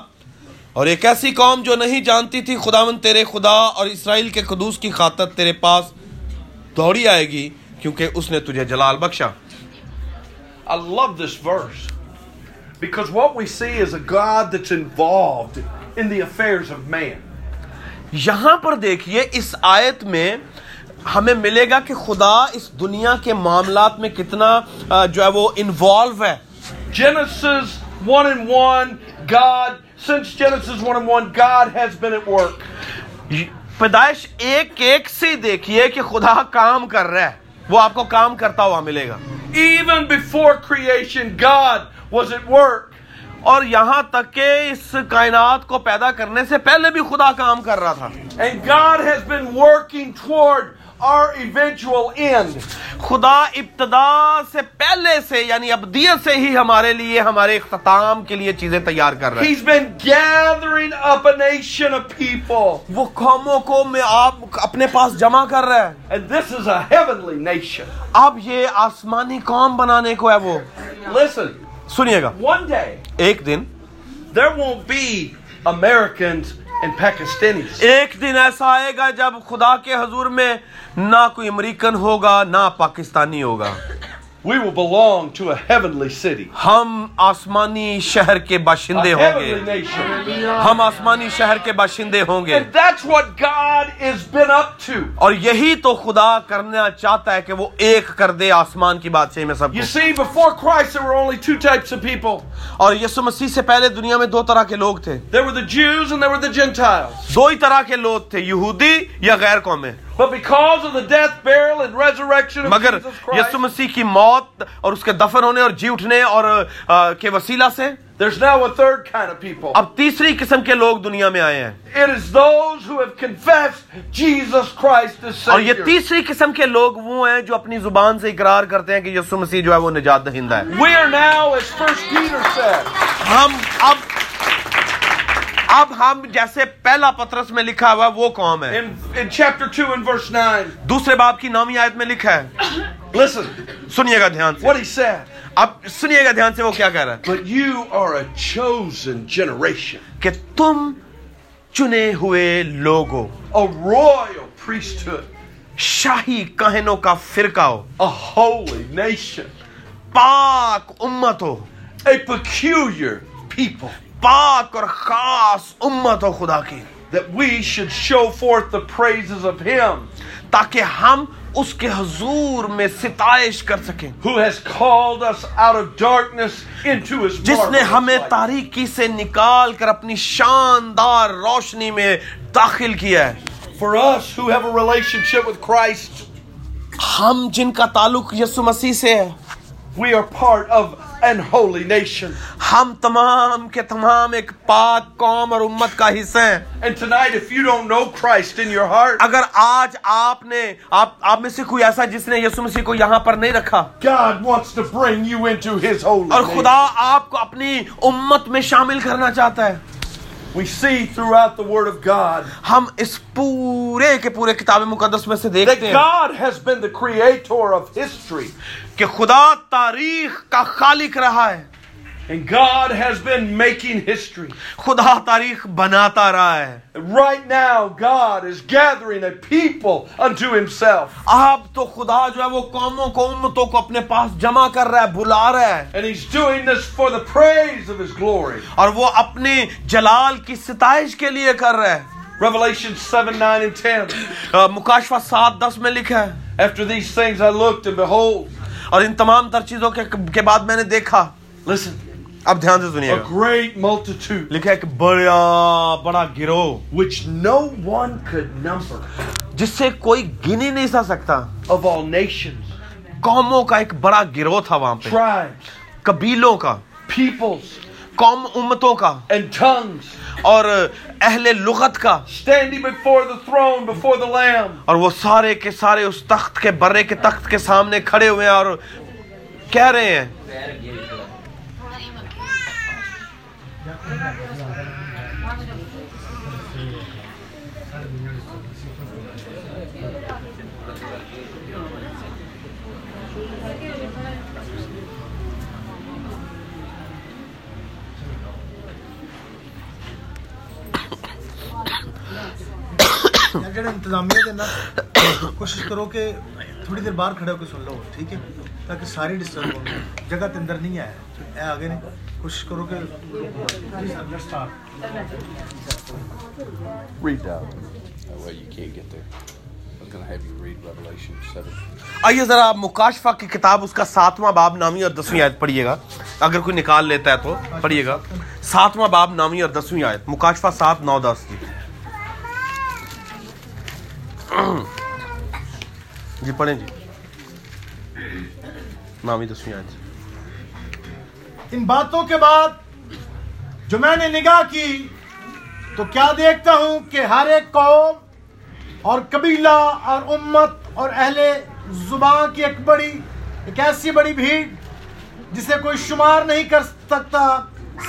اور ایک ایسی قوم جو نہیں جانتی تھی خدا من تیرے خدا اور اسرائیل کے قدوس کی خاطر تیرے پاس دوڑی آئے گی کیونکہ اس نے تجھے جلال بخشا I love this verse because what we see is a God that's involved in the affairs of man. یہاں پر دیکھیے اس آیت میں ہمیں ملے گا کہ خدا اس دنیا کے معاملات میں کتنا جو ہے وہ انوالو ہے۔ Genesis one in one God since Genesis one in one God has been at work پیدائش ایک ایک سے دیکھیے کہ خدا کام کر رہا ہے۔ وہ آپ کو کام کرتا ہوا ملے گا۔ Even before creation, God was at work اور یہاں تک کہ اس کائنات کو پیدا کرنے سے پہلے بھی خدا کام کر رہا تھا And God has been working toward our eventual end. خدا ابتدا سے پہلے سے یعنی ابدیت سے ہی ہمارے لیے ہمارے اختتام کے لیے چیزیں تیار کر رہا ہے He's been gathering up a nation of people. وہ قوموں کو میں آپ اپنے پاس جمع کر رہا ہے And this is a heavenly nation. اب یہ آسمانی قوم بنانے کو ہے وہ Listen سنیے گا۔ ایک دن۔ there won't be Americans and Pakistanis. ایک دن ایسا آئے گا جب خدا کے حضور میں نہ کوئی امریکن ہوگا نہ پاکستانی ہوگا۔ We will belong to a heavenly city. ہم آسمانی شہر کے باشندے ہوں گے۔ ہم آسمانی شہر کے باشندے ہوں گے۔ اور یہی تو خدا کرنا چاہتا ہے کہ وہ ایک کر دے آسمان کی بادشاہی میں سب You see before Christ there were only two types of people. اور یسوع مسیح سے پہلے دنیا میں دو طرح کے لوگ تھے۔ There were the Jews and there were the Gentiles. دو ہی طرح کے لوگ تھے یہودی یا غیر قومیں مگر یسو مسیح کی موت اور اس کے دفن ہونے اور جی اٹھنے اور کے وسیلہ سے There's now a third kind of people. اب تیسری قسم کے لوگ دنیا میں آئے ہیں It is those who have confessed Jesus Christ as Savior. اور یہ تیسری قسم کے لوگ وہ ہیں جو اپنی زبان سے اقرار کرتے ہیں کہ یسو مسیح جو ہے وہ نجات دہندہ ہے We are now as First Peter said. ہم اب اب ہم جیسے پہلا پترس میں لکھا ہوا وہ قوم ہے دوسرے باپ کی نامی آیت میں لکھا ہے Listen, سنیے گا دھیان سے what he said. اب سنیے گا دھیان سے وہ کیا کہہ رہا ہے But you are a chosen generation. کہ تم چنے ہوئے لوگ A royal priesthood. شاہی کہنوں کا فرقہ ہو A holy nation. پاک امت ہو A peculiar people. پاک اور خاص امت ہو خدا کی۔ That we should show forth the praises of him. تاکہ ہم اس کے حضور میں ستائش کر سکیں۔ Who has called us out of darkness into his جس نے ہمیں تاریکی سے نکال کر اپنی شاندار روشنی میں داخل کیا ہے۔ For us who have a relationship with Christ ہم جن کا تعلق یسو مسیح سے ہے۔ we are part of and holy nation. ہم تمام کے تمام ایک پاک قوم اور امت کا حصہ ہیں۔ And tonight if you don't know Christ in your heart اگر آج آپ نے آپ آپ میں سے کوئی ایسا جس نے یسوع مسیح کو یہاں پر نہیں رکھا۔ God wants to bring you into his holy اور خدا آپ کو اپنی امت میں شامل کرنا چاہتا ہے۔ We see throughout the word of God. ہم اس پورے کے پورے کتاب مقدس میں سے دیکھتے ہیں God has been the creator of history. کہ خدا تاریخ کا خالق رہا ہے خدا تاریخ بناتا رہا ہے۔ Right now God is gathering a people آپ تو خدا جو ہے وہ قوموں کو امتوں کو اپنے پاس جمع کر رہا ہے بلا رہا ہے۔ اور وہ اپنے جلال کی ستائش کے لیے کر رہا ہے۔ Revelation 7, لکھا ہے۔ اور ان تمام ترچیزوں کے بعد میں نے دیکھا۔ اب دھیان سے سنیے۔ لکھا ایک بڑا بڑا گروہ۔ وچ نو ون جس سے کوئی گنی نہیں سا سکتا۔ of all nations قوموں کا ایک بڑا گروہ تھا وہاں پہ۔ tribes قبیلوں کا۔ peoples قوم امتوں کا۔ and tongues اور اہل لغت کا۔ standing before the throne before the lamb. اور وہ سارے کے سارے اس تخت کے برے کے تخت کے سامنے کھڑے ہوئے ہیں اور کہہ رہے ہیں۔ کہہ انتظامیہ کے نا کوشش کرو کہ تھوڑی دیر باہر کھڑے ہو کے سن لو ٹھیک ہے؟ تاکہ ساری ڈسٹرب ہو جگہ تو اندر نہیں آیا اے آگے نہیں کوشش کرو کہ read out that you can't get there. آئیے ذرا مکاشفہ کی کتاب اس کا ساتواں باب نامی اور دسویں آیت پڑھیے گا۔ اگر کوئی نکال لیتا ہے تو پڑھیے گا۔ ساتواں باب نامی اور دسویں آیت مکاشفہ سات نو دس۔ کی جی پڑھیں جی نامی دسویں آج ان باتوں کے بعد جو میں نے نگاہ کی تو کیا دیکھتا ہوں کہ ہر ایک قوم اور قبیلہ اور امت اور اہل زبان کی ایک بڑی ایک ایسی بڑی بھیڑ جسے کوئی شمار نہیں کر سکتا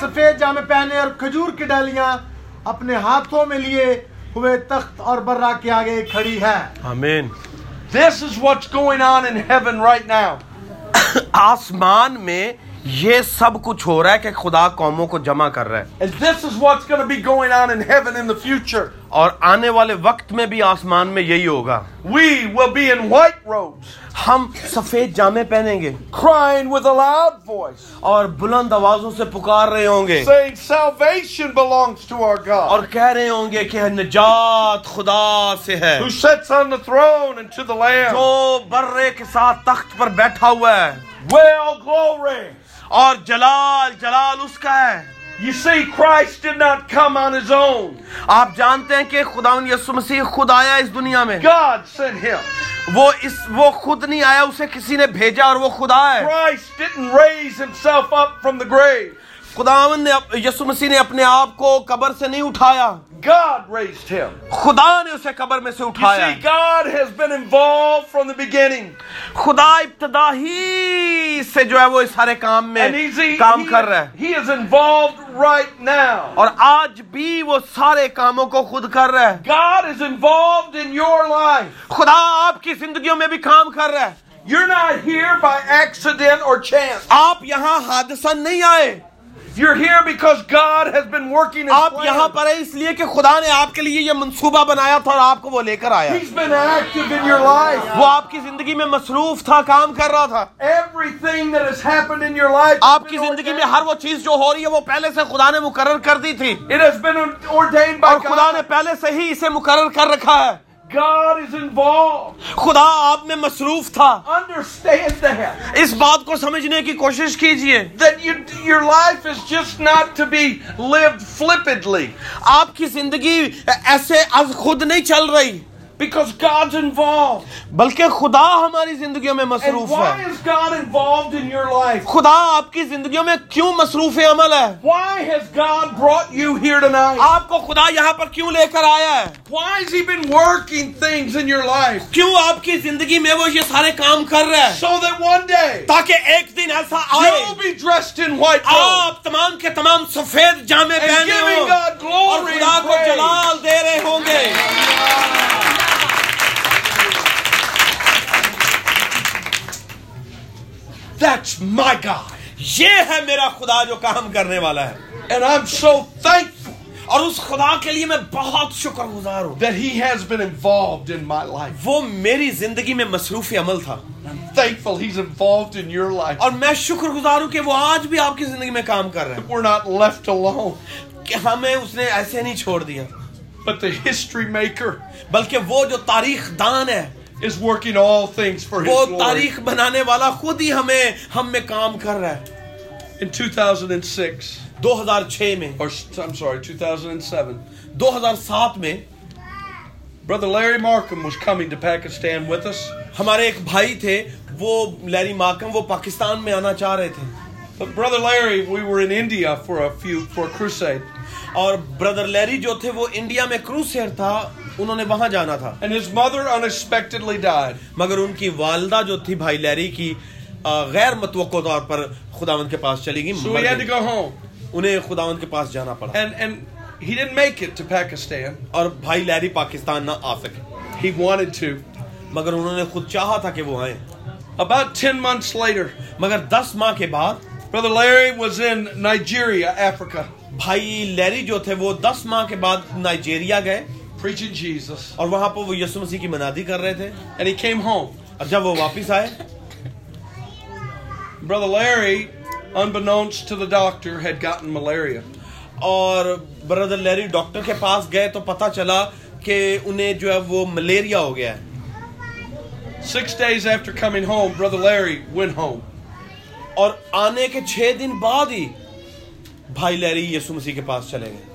سفید جامع پہنے اور کھجور کی ڈالیاں اپنے ہاتھوں میں لیے ہوئے تخت اور برہ کے آگے کھڑی ہے آمین This is what's going on in heaven right now. آسمان میں یہ سب کچھ ہو رہا ہے کہ خدا قوموں کو جمع کر رہا ہے اور آنے والے وقت میں بھی آسمان میں یہی ہوگا We will be in white robes. ہم سفید جامے پہنیں گے Crying with a loud voice. اور بلند آوازوں سے پکار رہے ہوں گے Saying salvation belongs to our God. اور کہہ رہے ہوں گے کہ نجات خدا سے ہے Who sits on the throne and to the Lamb. جو برے کے ساتھ تخت پر بیٹھا ہوا ہے Well glory. اور جلال جلال اس کا ہے You see, Christ did not come on his own. آپ جانتے ہیں کہ خدا یسو مسیح خود آیا اس دنیا میں God sent him. وہ اس وہ خود نہیں آیا اسے کسی نے بھیجا اور وہ خدا ہے Christ didn't raise himself up from the grave. خداوند نے یسو مسیح نے اپنے آپ کو قبر سے نہیں اٹھایا God raised him. خدا نے اسے قبر میں سے اٹھایا you see, God has been involved from the beginning. خدا ابتدا ہی سے جو ہے وہ اس سارے کام میں he, کام he, کر رہا ہے he is involved right now. اور آج بھی وہ سارے کاموں کو خود کر رہا ہے God is involved in your life. خدا آپ کی زندگیوں میں بھی کام کر رہا ہے You're not here by accident or chance. آپ یہاں حادثہ نہیں آئے You're here because God has been working his آپ یہاں. پر ہیں اس لیے کہ خدا نے آپ کے لیے یہ منصوبہ بنایا تھا اور آپ کو وہ لے کر آیا He's been active in your life. وہ آپ کی زندگی میں مصروف تھا کام کر رہا تھا Everything that has happened in your life has آپ کی زندگی میں. ہر وہ چیز جو ہو رہی ہے وہ پہلے سے خدا نے مقرر کر دی تھی It has been ordained by اور خدا نے. پہلے سے ہی اسے مقرر کر رکھا ہے God is involved. خدا آپ میں مصروف تھا Understand that. اس بات کو سمجھنے کی کوشش کیجیے That you, your life is just not to be lived flippantly. آپ کی زندگی ایسے از خود نہیں چل رہی Because God's involved. بلکہ خدا ہماری زندگیوں میں And مصروف why ہے is God involved in your life? خدا آپ کی زندگیوں میں کیوں مصروف عمل ہے Why has God brought you here tonight? آپ کو خدا یہاں پر کیوں لے کر آیا ہے Why has He been working things in your life? کیوں آپ کی زندگی میں وہ یہ سارے کام کر رہا ہے So that one day تاکہ ایک دن ایسا آئے you'll be dressed in white آپ تمام کے تمام سفید جامے and پہنے giving ہوں God اور glory خدا and کو praise. جلال دے رہے ہوں گے That's my God. یہ ہے میرا خدا جو کام کرنے والا ہے And I'm so thankful اور اس خدا کے لیے میں بہت شکر گزار ہوں that He has been involved in my life. وہ میری زندگی میں مصروف عمل تھا I'm thankful He's involved in your life. اور میں شکر گزار ہوں کہ وہ آج بھی آپ کی زندگی میں کام کر رہے We're not left alone. ہیں کہ ہمیں اس نے ایسے نہیں چھوڑ دیا But the history maker بلکہ وہ جو تاریخ دان ہے is working all things for His glory. تاریخ بنانے والا خود ہی ہمیں ہم میں کام کر رہا ہے۔ In 2006, دو ہزار چھ میں۔ or I'm sorry, 2007, دو ہزار سات میں Brother Larry Markham was coming to Pakistan with us. ہمارے ایک بھائی تھے وہ لیری ماکم وہ پاکستان میں آنا چاہ رہے تھے۔ But Brother Larry, we were in India for a few for a crusade, اور بردر لیری جو تھے وہ انڈیا میں کروسیر تھا۔ انہوں نے وہاں جانا تھا۔ And his mother unexpectedly died. مگر ان کی والدہ جو تھی بھائی لیری کی غیر متوقع طور پر خداوند کے پاس چلی گئی So he had to go home, انہیں خداوند کے پاس جانا پڑا۔ And and he didn't make it to Pakistan. اور بھائی لیری پاکستان نہ آ سکے۔ He wanted to. مگر انہوں نے خود چاہا تھا کہ وہ آئیں۔ About ten months later, مگر دس ماہ کے بعد Brother Larry was in Nigeria, Africa, بھائی لیری جو تھے وہ دس ماہ کے بعد نائجیریا گئے۔ Preaching Jesus, اور وہاں پہ وہ یسو مسیح کی منادی کر رہے تھے and he came home. اور جب وہ واپس آئے Brother Larry, unbeknownst to the doctor, had gotten malaria. اور بردر لیری ڈاکٹر کے پاس گئے تو پتا چلا کہ انہیں جو ہے وہ ملیریا ہو گیا ہے Six days after coming home, Brother Larry went home. اور آنے کے چھ دن بعد ہی بھائی لیری یسو مسیح کے پاس چلے گئے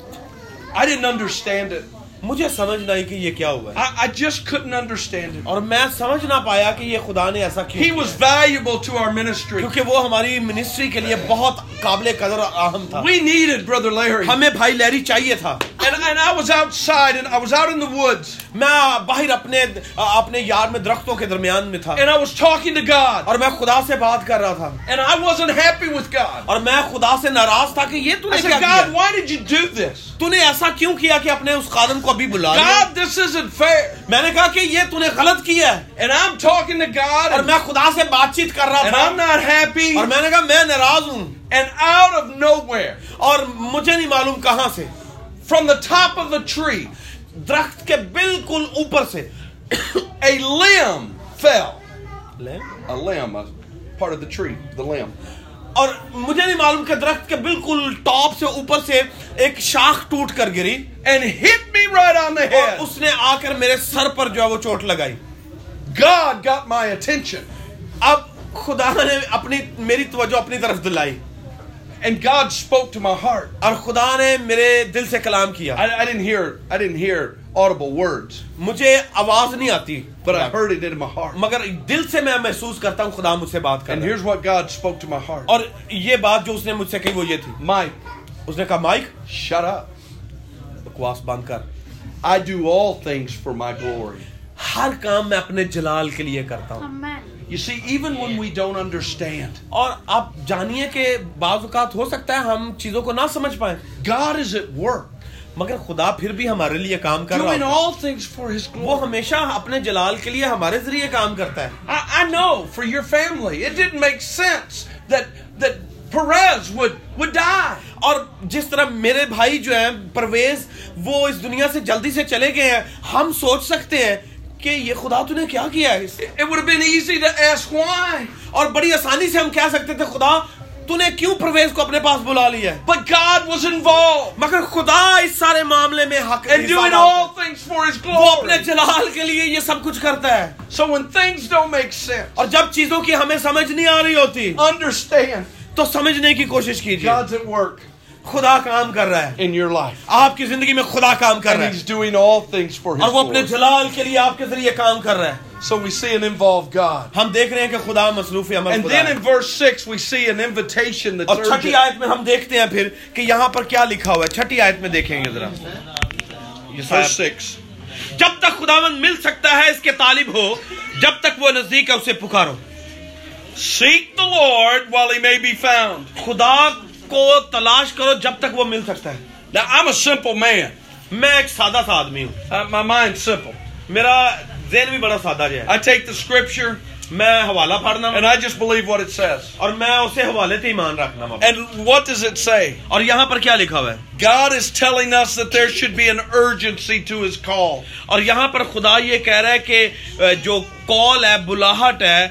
I didn't understand it. مجھے سمجھ نہ آئی کہ یہ کیا ہوا ہے I, I just couldn't understand it. اور میں سمجھ نہ پایا کہ یہ خدا نے ایسا کیوں He was valuable to our ministry. کیونکہ وہ ہماری منسٹری کے لیے بہت قابل قدر اور اہم تھا We needed Brother Larry. ہمیں بھائی لیری چاہیے تھا And, and I was outside and I was out in the woods میں باہر اپنے اپنے یار میں درختوں کے درمیان میں تھا and I was talking to God. اور میں خدا سے بات کر رہا تھا And I wasn't happy with God. اور میں خدا سے ناراض تھا کہ یہ تو نے کیا God, کیا why did you do this? تو نے ایسا کیوں کیا کہ اپنے اس خادم کو ابھی بلا لیا God, this isn't fair. میں نے کہا کہ یہ تو نے غلط کیا ہے And I'm talking to God اور میں خدا سے بات چیت کر رہا and تھا I'm not happy. اور میں نے کہا میں ناراض ہوں And out of nowhere, اور مجھے نہیں معلوم کہاں سے from the top of the tree, درخت کے بالکل اوپر سے a limb fell. لے A limb, a part of the tree, the limb. اور مجھے نہیں معلوم کہ درخت کے بالکل ٹاپ سے اوپر سے ایک شاخ ٹوٹ کر گری And hit me right on the head. اس نے آ کر میرے سر پر جو ہے وہ چوٹ لگائی God got my attention. اب خدا نے اپنی میری توجہ اپنی طرف دلائی And God spoke to my heart. اور خدا نے میرے دل سے کلام کیا I, I didn't hear I didn't hear audible words, مجھے آواز نہیں آتی but I heard it in my heart. مگر دل سے میں محسوس کرتا ہوں خدا مجھ سے بات کر And رہا ہے here's what God spoke to my heart. اور یہ بات جو اس نے مجھ سے کہی وہ یہ تھی Mike, اس نے کہا مائک shut up. بکواس بند کر I do all things for my glory. ہر کام میں اپنے جلال کے لیے کرتا ہوں Amen. You see, even when we don't understand, اور آپ جانیے کہ بعض اوقات ہو سکتا ہے ہم چیزوں کو نہ سمجھ پائیں God is at work, مگر خدا پھر بھی ہمارے لیے کام کر رہا ہے وہ. ہمیشہ اپنے جلال کے لیے ہمارے ذریعے کام کرتا ہے I, I know for your family, it didn't make sense that that Perez would would die. اور جس طرح میرے بھائی جو ہیں پرویز وہ اس دنیا سے جلدی سے چلے گئے ہیں ہم سوچ سکتے ہیں کہ یہ خدا تو نے کیا کیا ہے. اور بڑی آسانی سے ہم کہہ سکتے تھے خدا تو نے کیوں پرویز کو اپنے پاس بلا لیا ہے؟ But God was involved. مگر خدا اس سارے معاملے میں حق and doing all things for His وہ اپنے glory. جلال کے لیے یہ سب کچھ کرتا ہے۔ So when things don't make sense, اور جب چیزوں کی ہمیں سمجھ نہیں آ رہی ہوتی understand تو سمجھنے کی کوشش کیجیے۔ God's at work خدا کام کر رہا ہے۔ in your life. آپ کی زندگی میں خدا کام کر And رہا He's ہے doing all things for His اور وہ اپنے glory. جلال کے لیے آپ کے ذریعے کام کر رہا ہے۔ So we see an involved God. ہم دیکھ رہے ہیں کہ خدا مصروف عمل And then in verse 6, we see an invitation that's اور چھٹی. آیت میں ہم دیکھتے ہیں پھر کہ یہاں پر کیا لکھا ہوا ہے چھٹی آیت میں دیکھیں گے ذرا Verse 6. جب تک خداوند مل سکتا ہے اس کے طالب ہو جب تک وہ نزدیک ہے اسے پکارو Seek the Lord while He may be found. خدا کو تلاش کرو جب تک وہ مل سکتا ہے Now, I'm a simple man. میں ایک سادہ سا آدمی ہوں Uh, my mind's simple. میرا ذہن بھی بڑا سادہ جو ہے I take the scripture میں حوالہ پڑھنا and I just believe what it says. اور میں اسے حوالے سے ایمان رکھنا ہوں And what does it say? اور یہاں پر کیا لکھا ہوا ہے God is telling us that there should be an urgency to His call. اور یہاں پر خدا یہ کہہ رہا ہے کہ جو کال ہے بلاہٹ ہے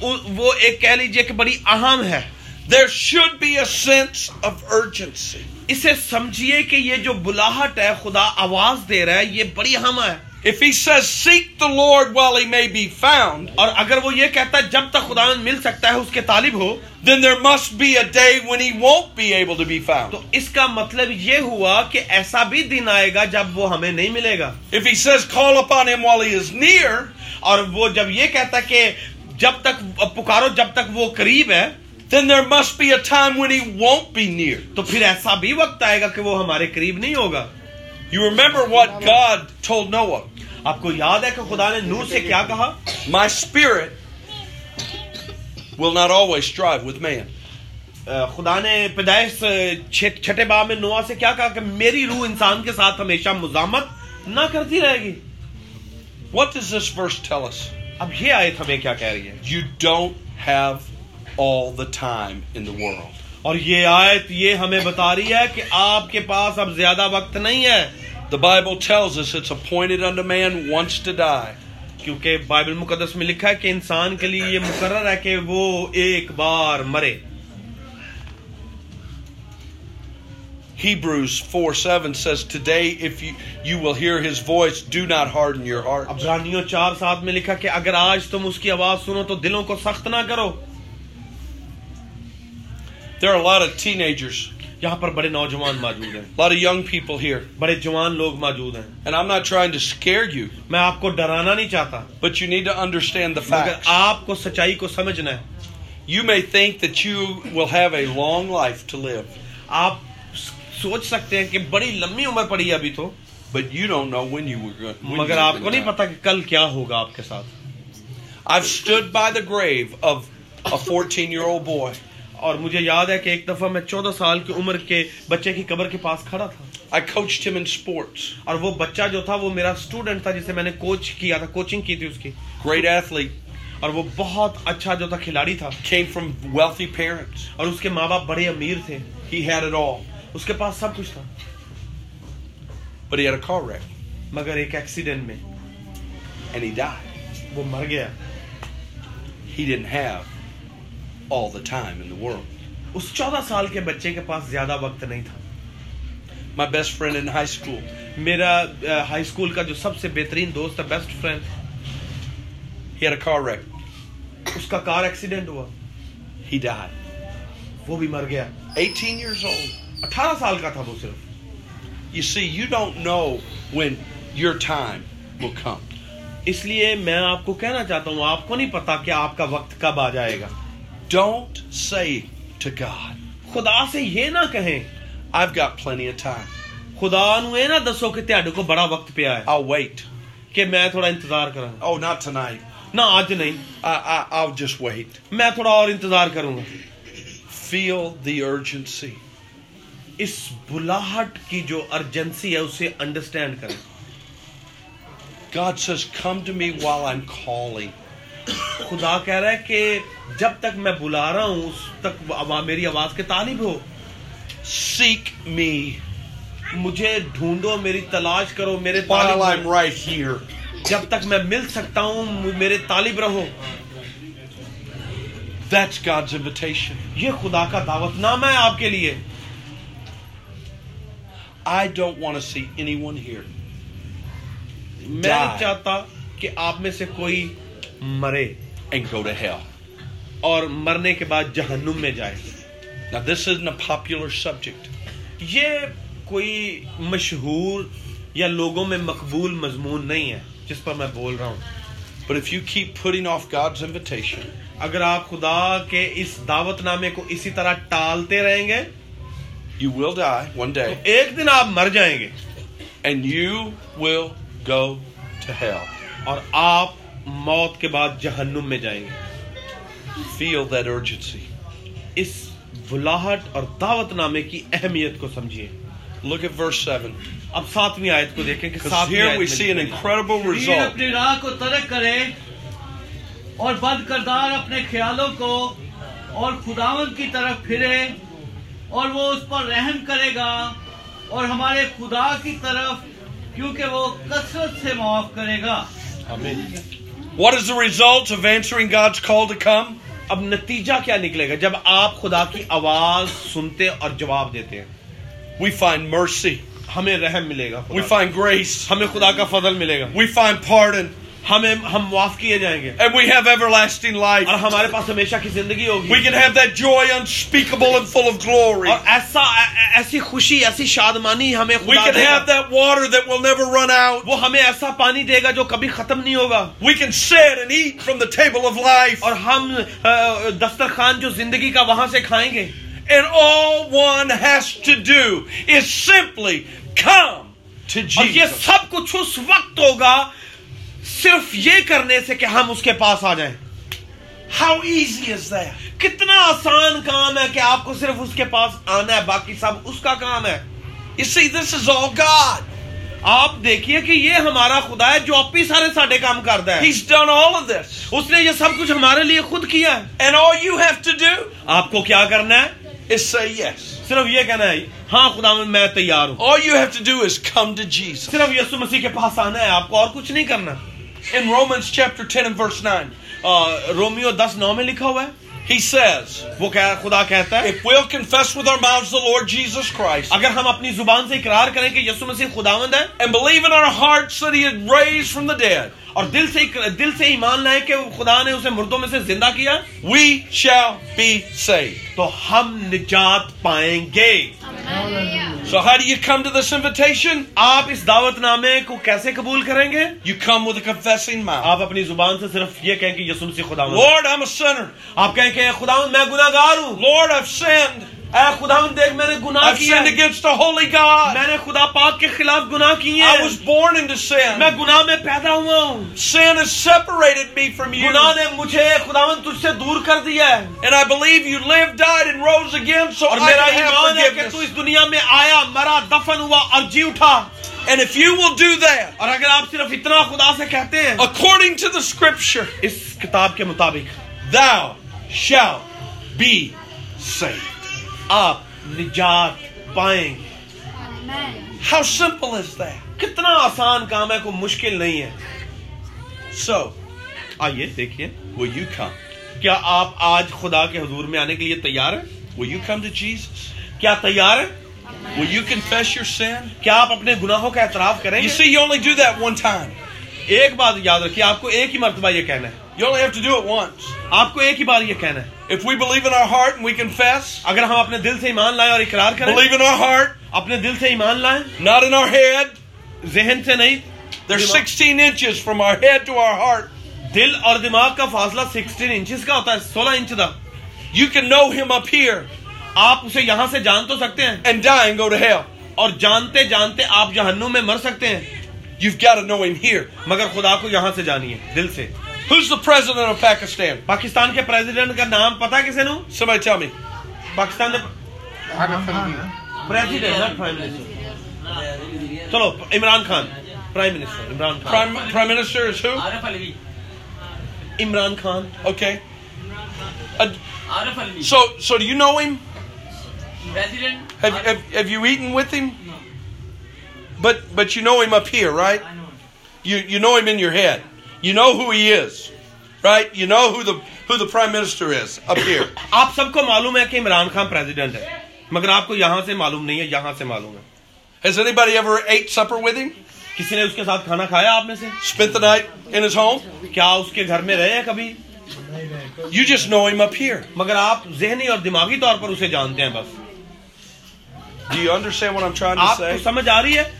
وہ ایک کہہ لیجیے کہ بڑی اہم ہے There should be a sense of urgency. اسے سمجھیے کہ یہ جو بلاہٹ ہے خدا آواز دے رہا ہے یہ بڑی اہم ہے If He says, Seek the Lord while He may be found, اور اگر وہ یہ کہتا ہے جب تک خدا مل سکتا ہے اس کے طالب ہو then there must be a day when He won't be able to be found. تو اس کا مطلب یہ ہوا کہ ایسا بھی دن آئے گا جب وہ ہمیں نہیں ملے گا If He says, Call upon Him while He is near, اور وہ جب یہ کہتا ہے کہ جب تک پکارو جب تک وہ قریب ہے then there must be a time when He won't be near. تو پھر ایسا بھی وقت آئے گا کہ وہ ہمارے قریب نہیں ہوگا You remember what God told Noah آپ کو یاد ہے کہ خدا نے نور سے کیا کہا My spirit will not always strive with man. اہ، خدا نے پیدائش چھ- چھٹے باب میں نوا سے کیا کہا کہ میری روح انسان کے ساتھ ہمیشہ مزامت نہ کرتی رہے گی What does this verse tell us? اب یہ آیت ہمیں کیا کہہ رہی ہے You don't have all the time in the world. اور یہ آیت یہ ہمیں بتا رہی ہے کہ آپ کے پاس اب زیادہ وقت نہیں ہے The Bible tells us it's appointed unto man once to die. کیونکہ بائبل مقدس میں لکھا ہے کہ انسان کے لیے یہ مقرر ہے کہ وہ ایک بار مرے Hebrews 4 7 says, Today, if you, you will hear his voice, do not harden your heart. ابرانیوں چار سات میں لکھا کہ اگر آج تم اس کی آواز سنو تو دلوں کو سخت نہ کرو There are a lot of teenagers, یہاں پر بڑے نوجوان موجود ہیں۔ بڑے ینگ پیپل ہیر بڑے جوان لوگ موجود ہیں۔ And I am not trying to scare you میں آپ کو ڈرانا نہیں چاہتا۔ But you need to understand the facts آپ کو سچائی کو سمجھنا ہے۔ You may think that you will have a long life to live آپ سوچ سکتے ہیں کہ بڑی لمبی عمر پڑی ہے ابھی تو۔ But you don't know when long مگر آپ کو نہیں پتا کہ کل کیا ہوگا آپ کے ساتھ۔ اور مجھے یاد ہے کہ ایک دفعہ میں چودہ سال کی عمر کے بچے کی قبر کے پاس کھڑا تھا۔ I coached him in sports. اور وہ بچہ جو تھا وہ میرا اسٹوڈنٹ تھا جسے میں نے کوچ کیا تھا کوچنگ کی تھی اس کی۔ Great athlete, اور وہ بہت اچھا جو تھا کھلاڑی تھا۔ Came from wealthy parents. اور اس کے ماں باپ بڑے امیر تھے۔ He had it all, اس کے پاس سب کچھ تھا۔ But he had a car wreck. مگر ایک ایکسیڈنٹ میں۔ And he died. وہ مر گیا۔ He didn't have all the time in the world. اس چودہ سال کے بچے کے پاس زیادہ وقت نہیں تھا My best friend in high school, میرا ہائی اسکول کا جو سب سے بہترین دوست ہے best friend he had a car wreck. اس کا کار ایکسیڈنٹ ہوا He died. وہ بھی مر گیا 18 years old. اٹھارہ سال کا تھا وہ صرف You see, you don't know when your time will come. اس لیے میں آپ کو کہنا چاہتا ہوں آپ کو نہیں پتا کہ آپ کا وقت کب آ جائے گا Don't say to God, خدا سے یہ نہ کہیں I've got plenty of time. خدا نو یہ نہ دسو کہ تہاڈے کو بڑا وقت پیا ہے I'll wait. کہ میں تھوڑا انتظار کراں Oh, not tonight. نہ آج نہیں I, I, I'll just wait. میں تھوڑا اور انتظار کروں گا Feel the urgency. اس بلاہٹ کی جو ارجنسی ہے اسے انڈرسٹینڈ کریں God says, Come to me while I'm calling. خدا کہہ رہا ہے کہ جب تک میں بلا رہا ہوں اس تک میری آواز کے طالب ہو۔ سیک می مجھے ڈھونڈو میری تلاش کرو میرے طالب right جب تک میں مل سکتا ہوں میرے طالب رہو۔ That's God's invitation. یہ خدا کا دعوت نام ہے آپ کے لیے۔ I don't want to see anyone here. میں چاہتا کہ آپ میں سے کوئی مرے۔ And go to hell. اور مرنے کے بعد جہنم میں جائے۔ Now this isn't a popular subject. یہ کوئی مشہور یا لوگوں میں مقبول مضمون نہیں ہے جس پر میں بول رہا ہوں۔ But if you keep putting off God's invitation, اگر آپ خدا کے اس دعوت نامے کو اسی طرح ٹالتے رہیں گے you will die one day. ایک دن آپ مر جائیں گے۔ And you will go to hell. اور آپ موت کے بعد جہنم میں جائیں گے۔ فیل دیٹ ارجنسی اس بلاہٹ اور دعوت نامے کی اہمیت کو سمجھیے۔ Look at verse 7. اب ساتویں آیت کو دیکھیں کہ ساتویں آیت we see an incredible result. اپنی راہ کو ترک کرے اور بد کردار اپنے خیالوں کو اور خداون کی طرف پھرے اور وہ اس پر رحم کرے گا اور ہمارے خدا کی طرف کیونکہ وہ کثرت سے معاف کرے گا۔ آمین What is the result of answering God's call to come? اب نتیجہ کیا نکلے گا جب آپ خدا کی آواز سنتے اور جواب دیتے ہیں We find mercy. ہمیں رحم ملے گا We find grace. ہمیں خدا کا فضل ملے گا We find pardon. ہمیں ہم معاف کیے جائیں گے۔ And we have everlasting life. اور ہمارے پاس ہمیشہ کی زندگی ہوگی۔ We can have that joy unspeakable and full of glory. اور ایسا ایسی خوشی ایسی شادمانی ہمیں خدا we can have that water that will never run out. وہ ہمیں ایسا پانی دے گا جو کبھی ختم نہیں ہوگا۔ We can sit and eat from the table of life. اور ہم دسترخوان جو زندگی کا وہاں سے کھائیں گے۔ And all one has to do is simply come to Jesus. اور یہ سب کچھ اس وقت ہوگا صرف یہ کرنے سے کہ ہم اس کے پاس آ جائیں۔ ہاؤ ایزی از دیٹ کتنا آسان کام ہے کہ آپ کو صرف اس کے پاس آنا ہے باقی سب اس کا کام ہے۔ اس سے ادھر سے ذوقات آپ دیکھیے کہ یہ ہمارا خدا ہے جو آپ ہی سارے ساڈے کام کرتا ہے۔ He's done all of this. اس نے یہ سب کچھ ہمارے لیے خود کیا ہے۔ And all you have to do آپ کو کیا کرنا ہے؟ is say yes. صرف یہ کہنا ہے ہاں خدا میں تیار ہوں۔ All you have to do is come to Jesus. صرف یسو مسیح کے پاس آنا ہے آپ کو اور کچھ نہیں کرنا۔ In Romans chapter 10 and verse 9 رومیو 10 9 میں لکھا ہوا ہے۔ He says, وہ خدا کہتا ہے if we'll confess with our mouths the Lord Jesus Christ, اگر ہم اپنی زبان سے اقرار کریں کہ یسوع مسیح خداوند ہے and believe in our hearts that he had raised from the dead, اور دل سے دل سے ایمان لائے کہ خدا نے اسے مردوں میں سے زندہ کیا we shall be saved. تو ہم نجات پائیں گے so Hare you come to this invitation آپ اس دعوت نامے کو کیسے قبول کریں گے؟ You come with confessing mouth آپ اپنی زبان سے صرف یہ کہیں کہ یسوع مسیح خدا Lord I am a sinner آپ کہیں کہ خدا میں گناہگار ہوں. لارڈ آئی ہیو سینڈ اے خدا دیکھ میں نے گناہ کیا ہے against the holy God. میں نے خدا پاک کے خلاف گناہ کیے ہیں۔ I was born into sin. میں گناہ میں پیدا ہوا ہوں۔ Sin has separated me from you. گناہ نے مجھے خداوند تجھ سے دور کر دیا ہے۔ And I believe you lived died and rose again so اور میرا ایمان ہے کہ تو اس دنیا میں آیا مرا دفن ہوا اور جی اٹھا۔ And if you will do that, اور اگر آپ صرف اتنا خدا سے کہتے ہیں according to the scripture اس کتاب کے مطابق۔ thou shalt be saved. آپ نجات پائیں گے ہاؤ سمپل از دیٹ کتنا آسان کام ہے کوئی مشکل نہیں ہے. سو so, آئیے دیکھیے وہ یو کم کیا آپ آج خدا کے حضور میں آنے کے لیے تیار ہیں؟ وہ یو کم ٹو چیز کیا تیار ہیں؟ Will you confess your sin? کیا آپ اپنے گناہوں کا اعتراف کریں you see, you only do that one time. ایک بات یاد رکھیے آپ کو ایک ہی مرتبہ یہ کہنا ہے. آپ کو ایک ہی بار یہ کہنا ہے. If we believe in our heart and we confess, اگر ہم اپنے دل سے ایمان لائیں اور اقرار کریں believe in our heart, اپنے دل سے ایمان لائیں not in our head, ذہن سے نہیں they're 16 inches from our head to our heart. دل اور دماغ کا فاصلہ 16 inches کا ہوتا ہے 16 انچ دا You can know him up here. آپ اسے یہاں سے جان تو سکتے ہیں and dying go to hell. اور جانتے جانتے آپ جہنم میں مر سکتے ہیں You've got to know him here. مگر خدا کو یہاں سے جانیے دل سے پریزڈینٹ آف پاکٹین کے پریزیڈنٹ کا نام پتہ گے سو سب چوکیڈینٹ چلو Imran Khan. Prime minister Imran Khan. Prime minister Imran Khan. Okay man you here You know who he is, right? You know who the who the prime minister is up here. آپ سب کو معلوم ہے کہ Imran Khan president ہے مگر آپ کو یہاں سے معلوم نہیں ہے یہاں سے Has anybody ever ate supper with him? کسی نے اس کے ساتھ کھانا کھایا آپ Spent the night in his home? کیا اس کے گھر میں رہے ہیں کبھی You just know him up here. مگر آپ ذہنی اور دماغی طور پر اسے جانتے ہیں بس Do you understand what I'm trying to say? کو سمجھ آ رہی ہے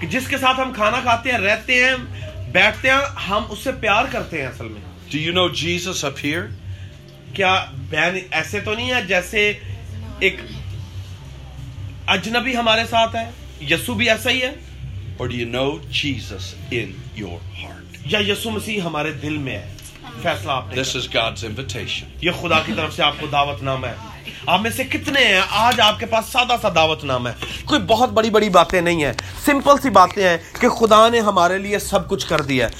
کہ جس کے ساتھ ہم کھانا کھاتے ہیں رہتے ہیں بیٹھتے ہیں ہم اس سے پیار کرتے ہیں اصل میں۔ Do you know Jesus up here? کیا بہن ایسے تو نہیں ہے جیسے ایک اجنبی ہمارے ساتھ ہے؟ یسو بھی ایسا ہی ہے۔ Or do you know Jesus in your heart? یا یسو مسیح ہمارے دل میں ہے۔ فیصلہ آپ دس از گاڈز انویٹیشن یہ خدا کی طرف سے آپ کو دعوت نام ہے۔ آپ میں سے کتنے ہیں؟ آج آپ کے پاس سادہ سا دعوت نام ہے۔ کوئی بہت بڑی بڑی باتیں نہیں ہیں۔ سمپل سی باتیں ہیں کہ خدا نے ہمارے لیے سب کچھ کر دیا ہے۔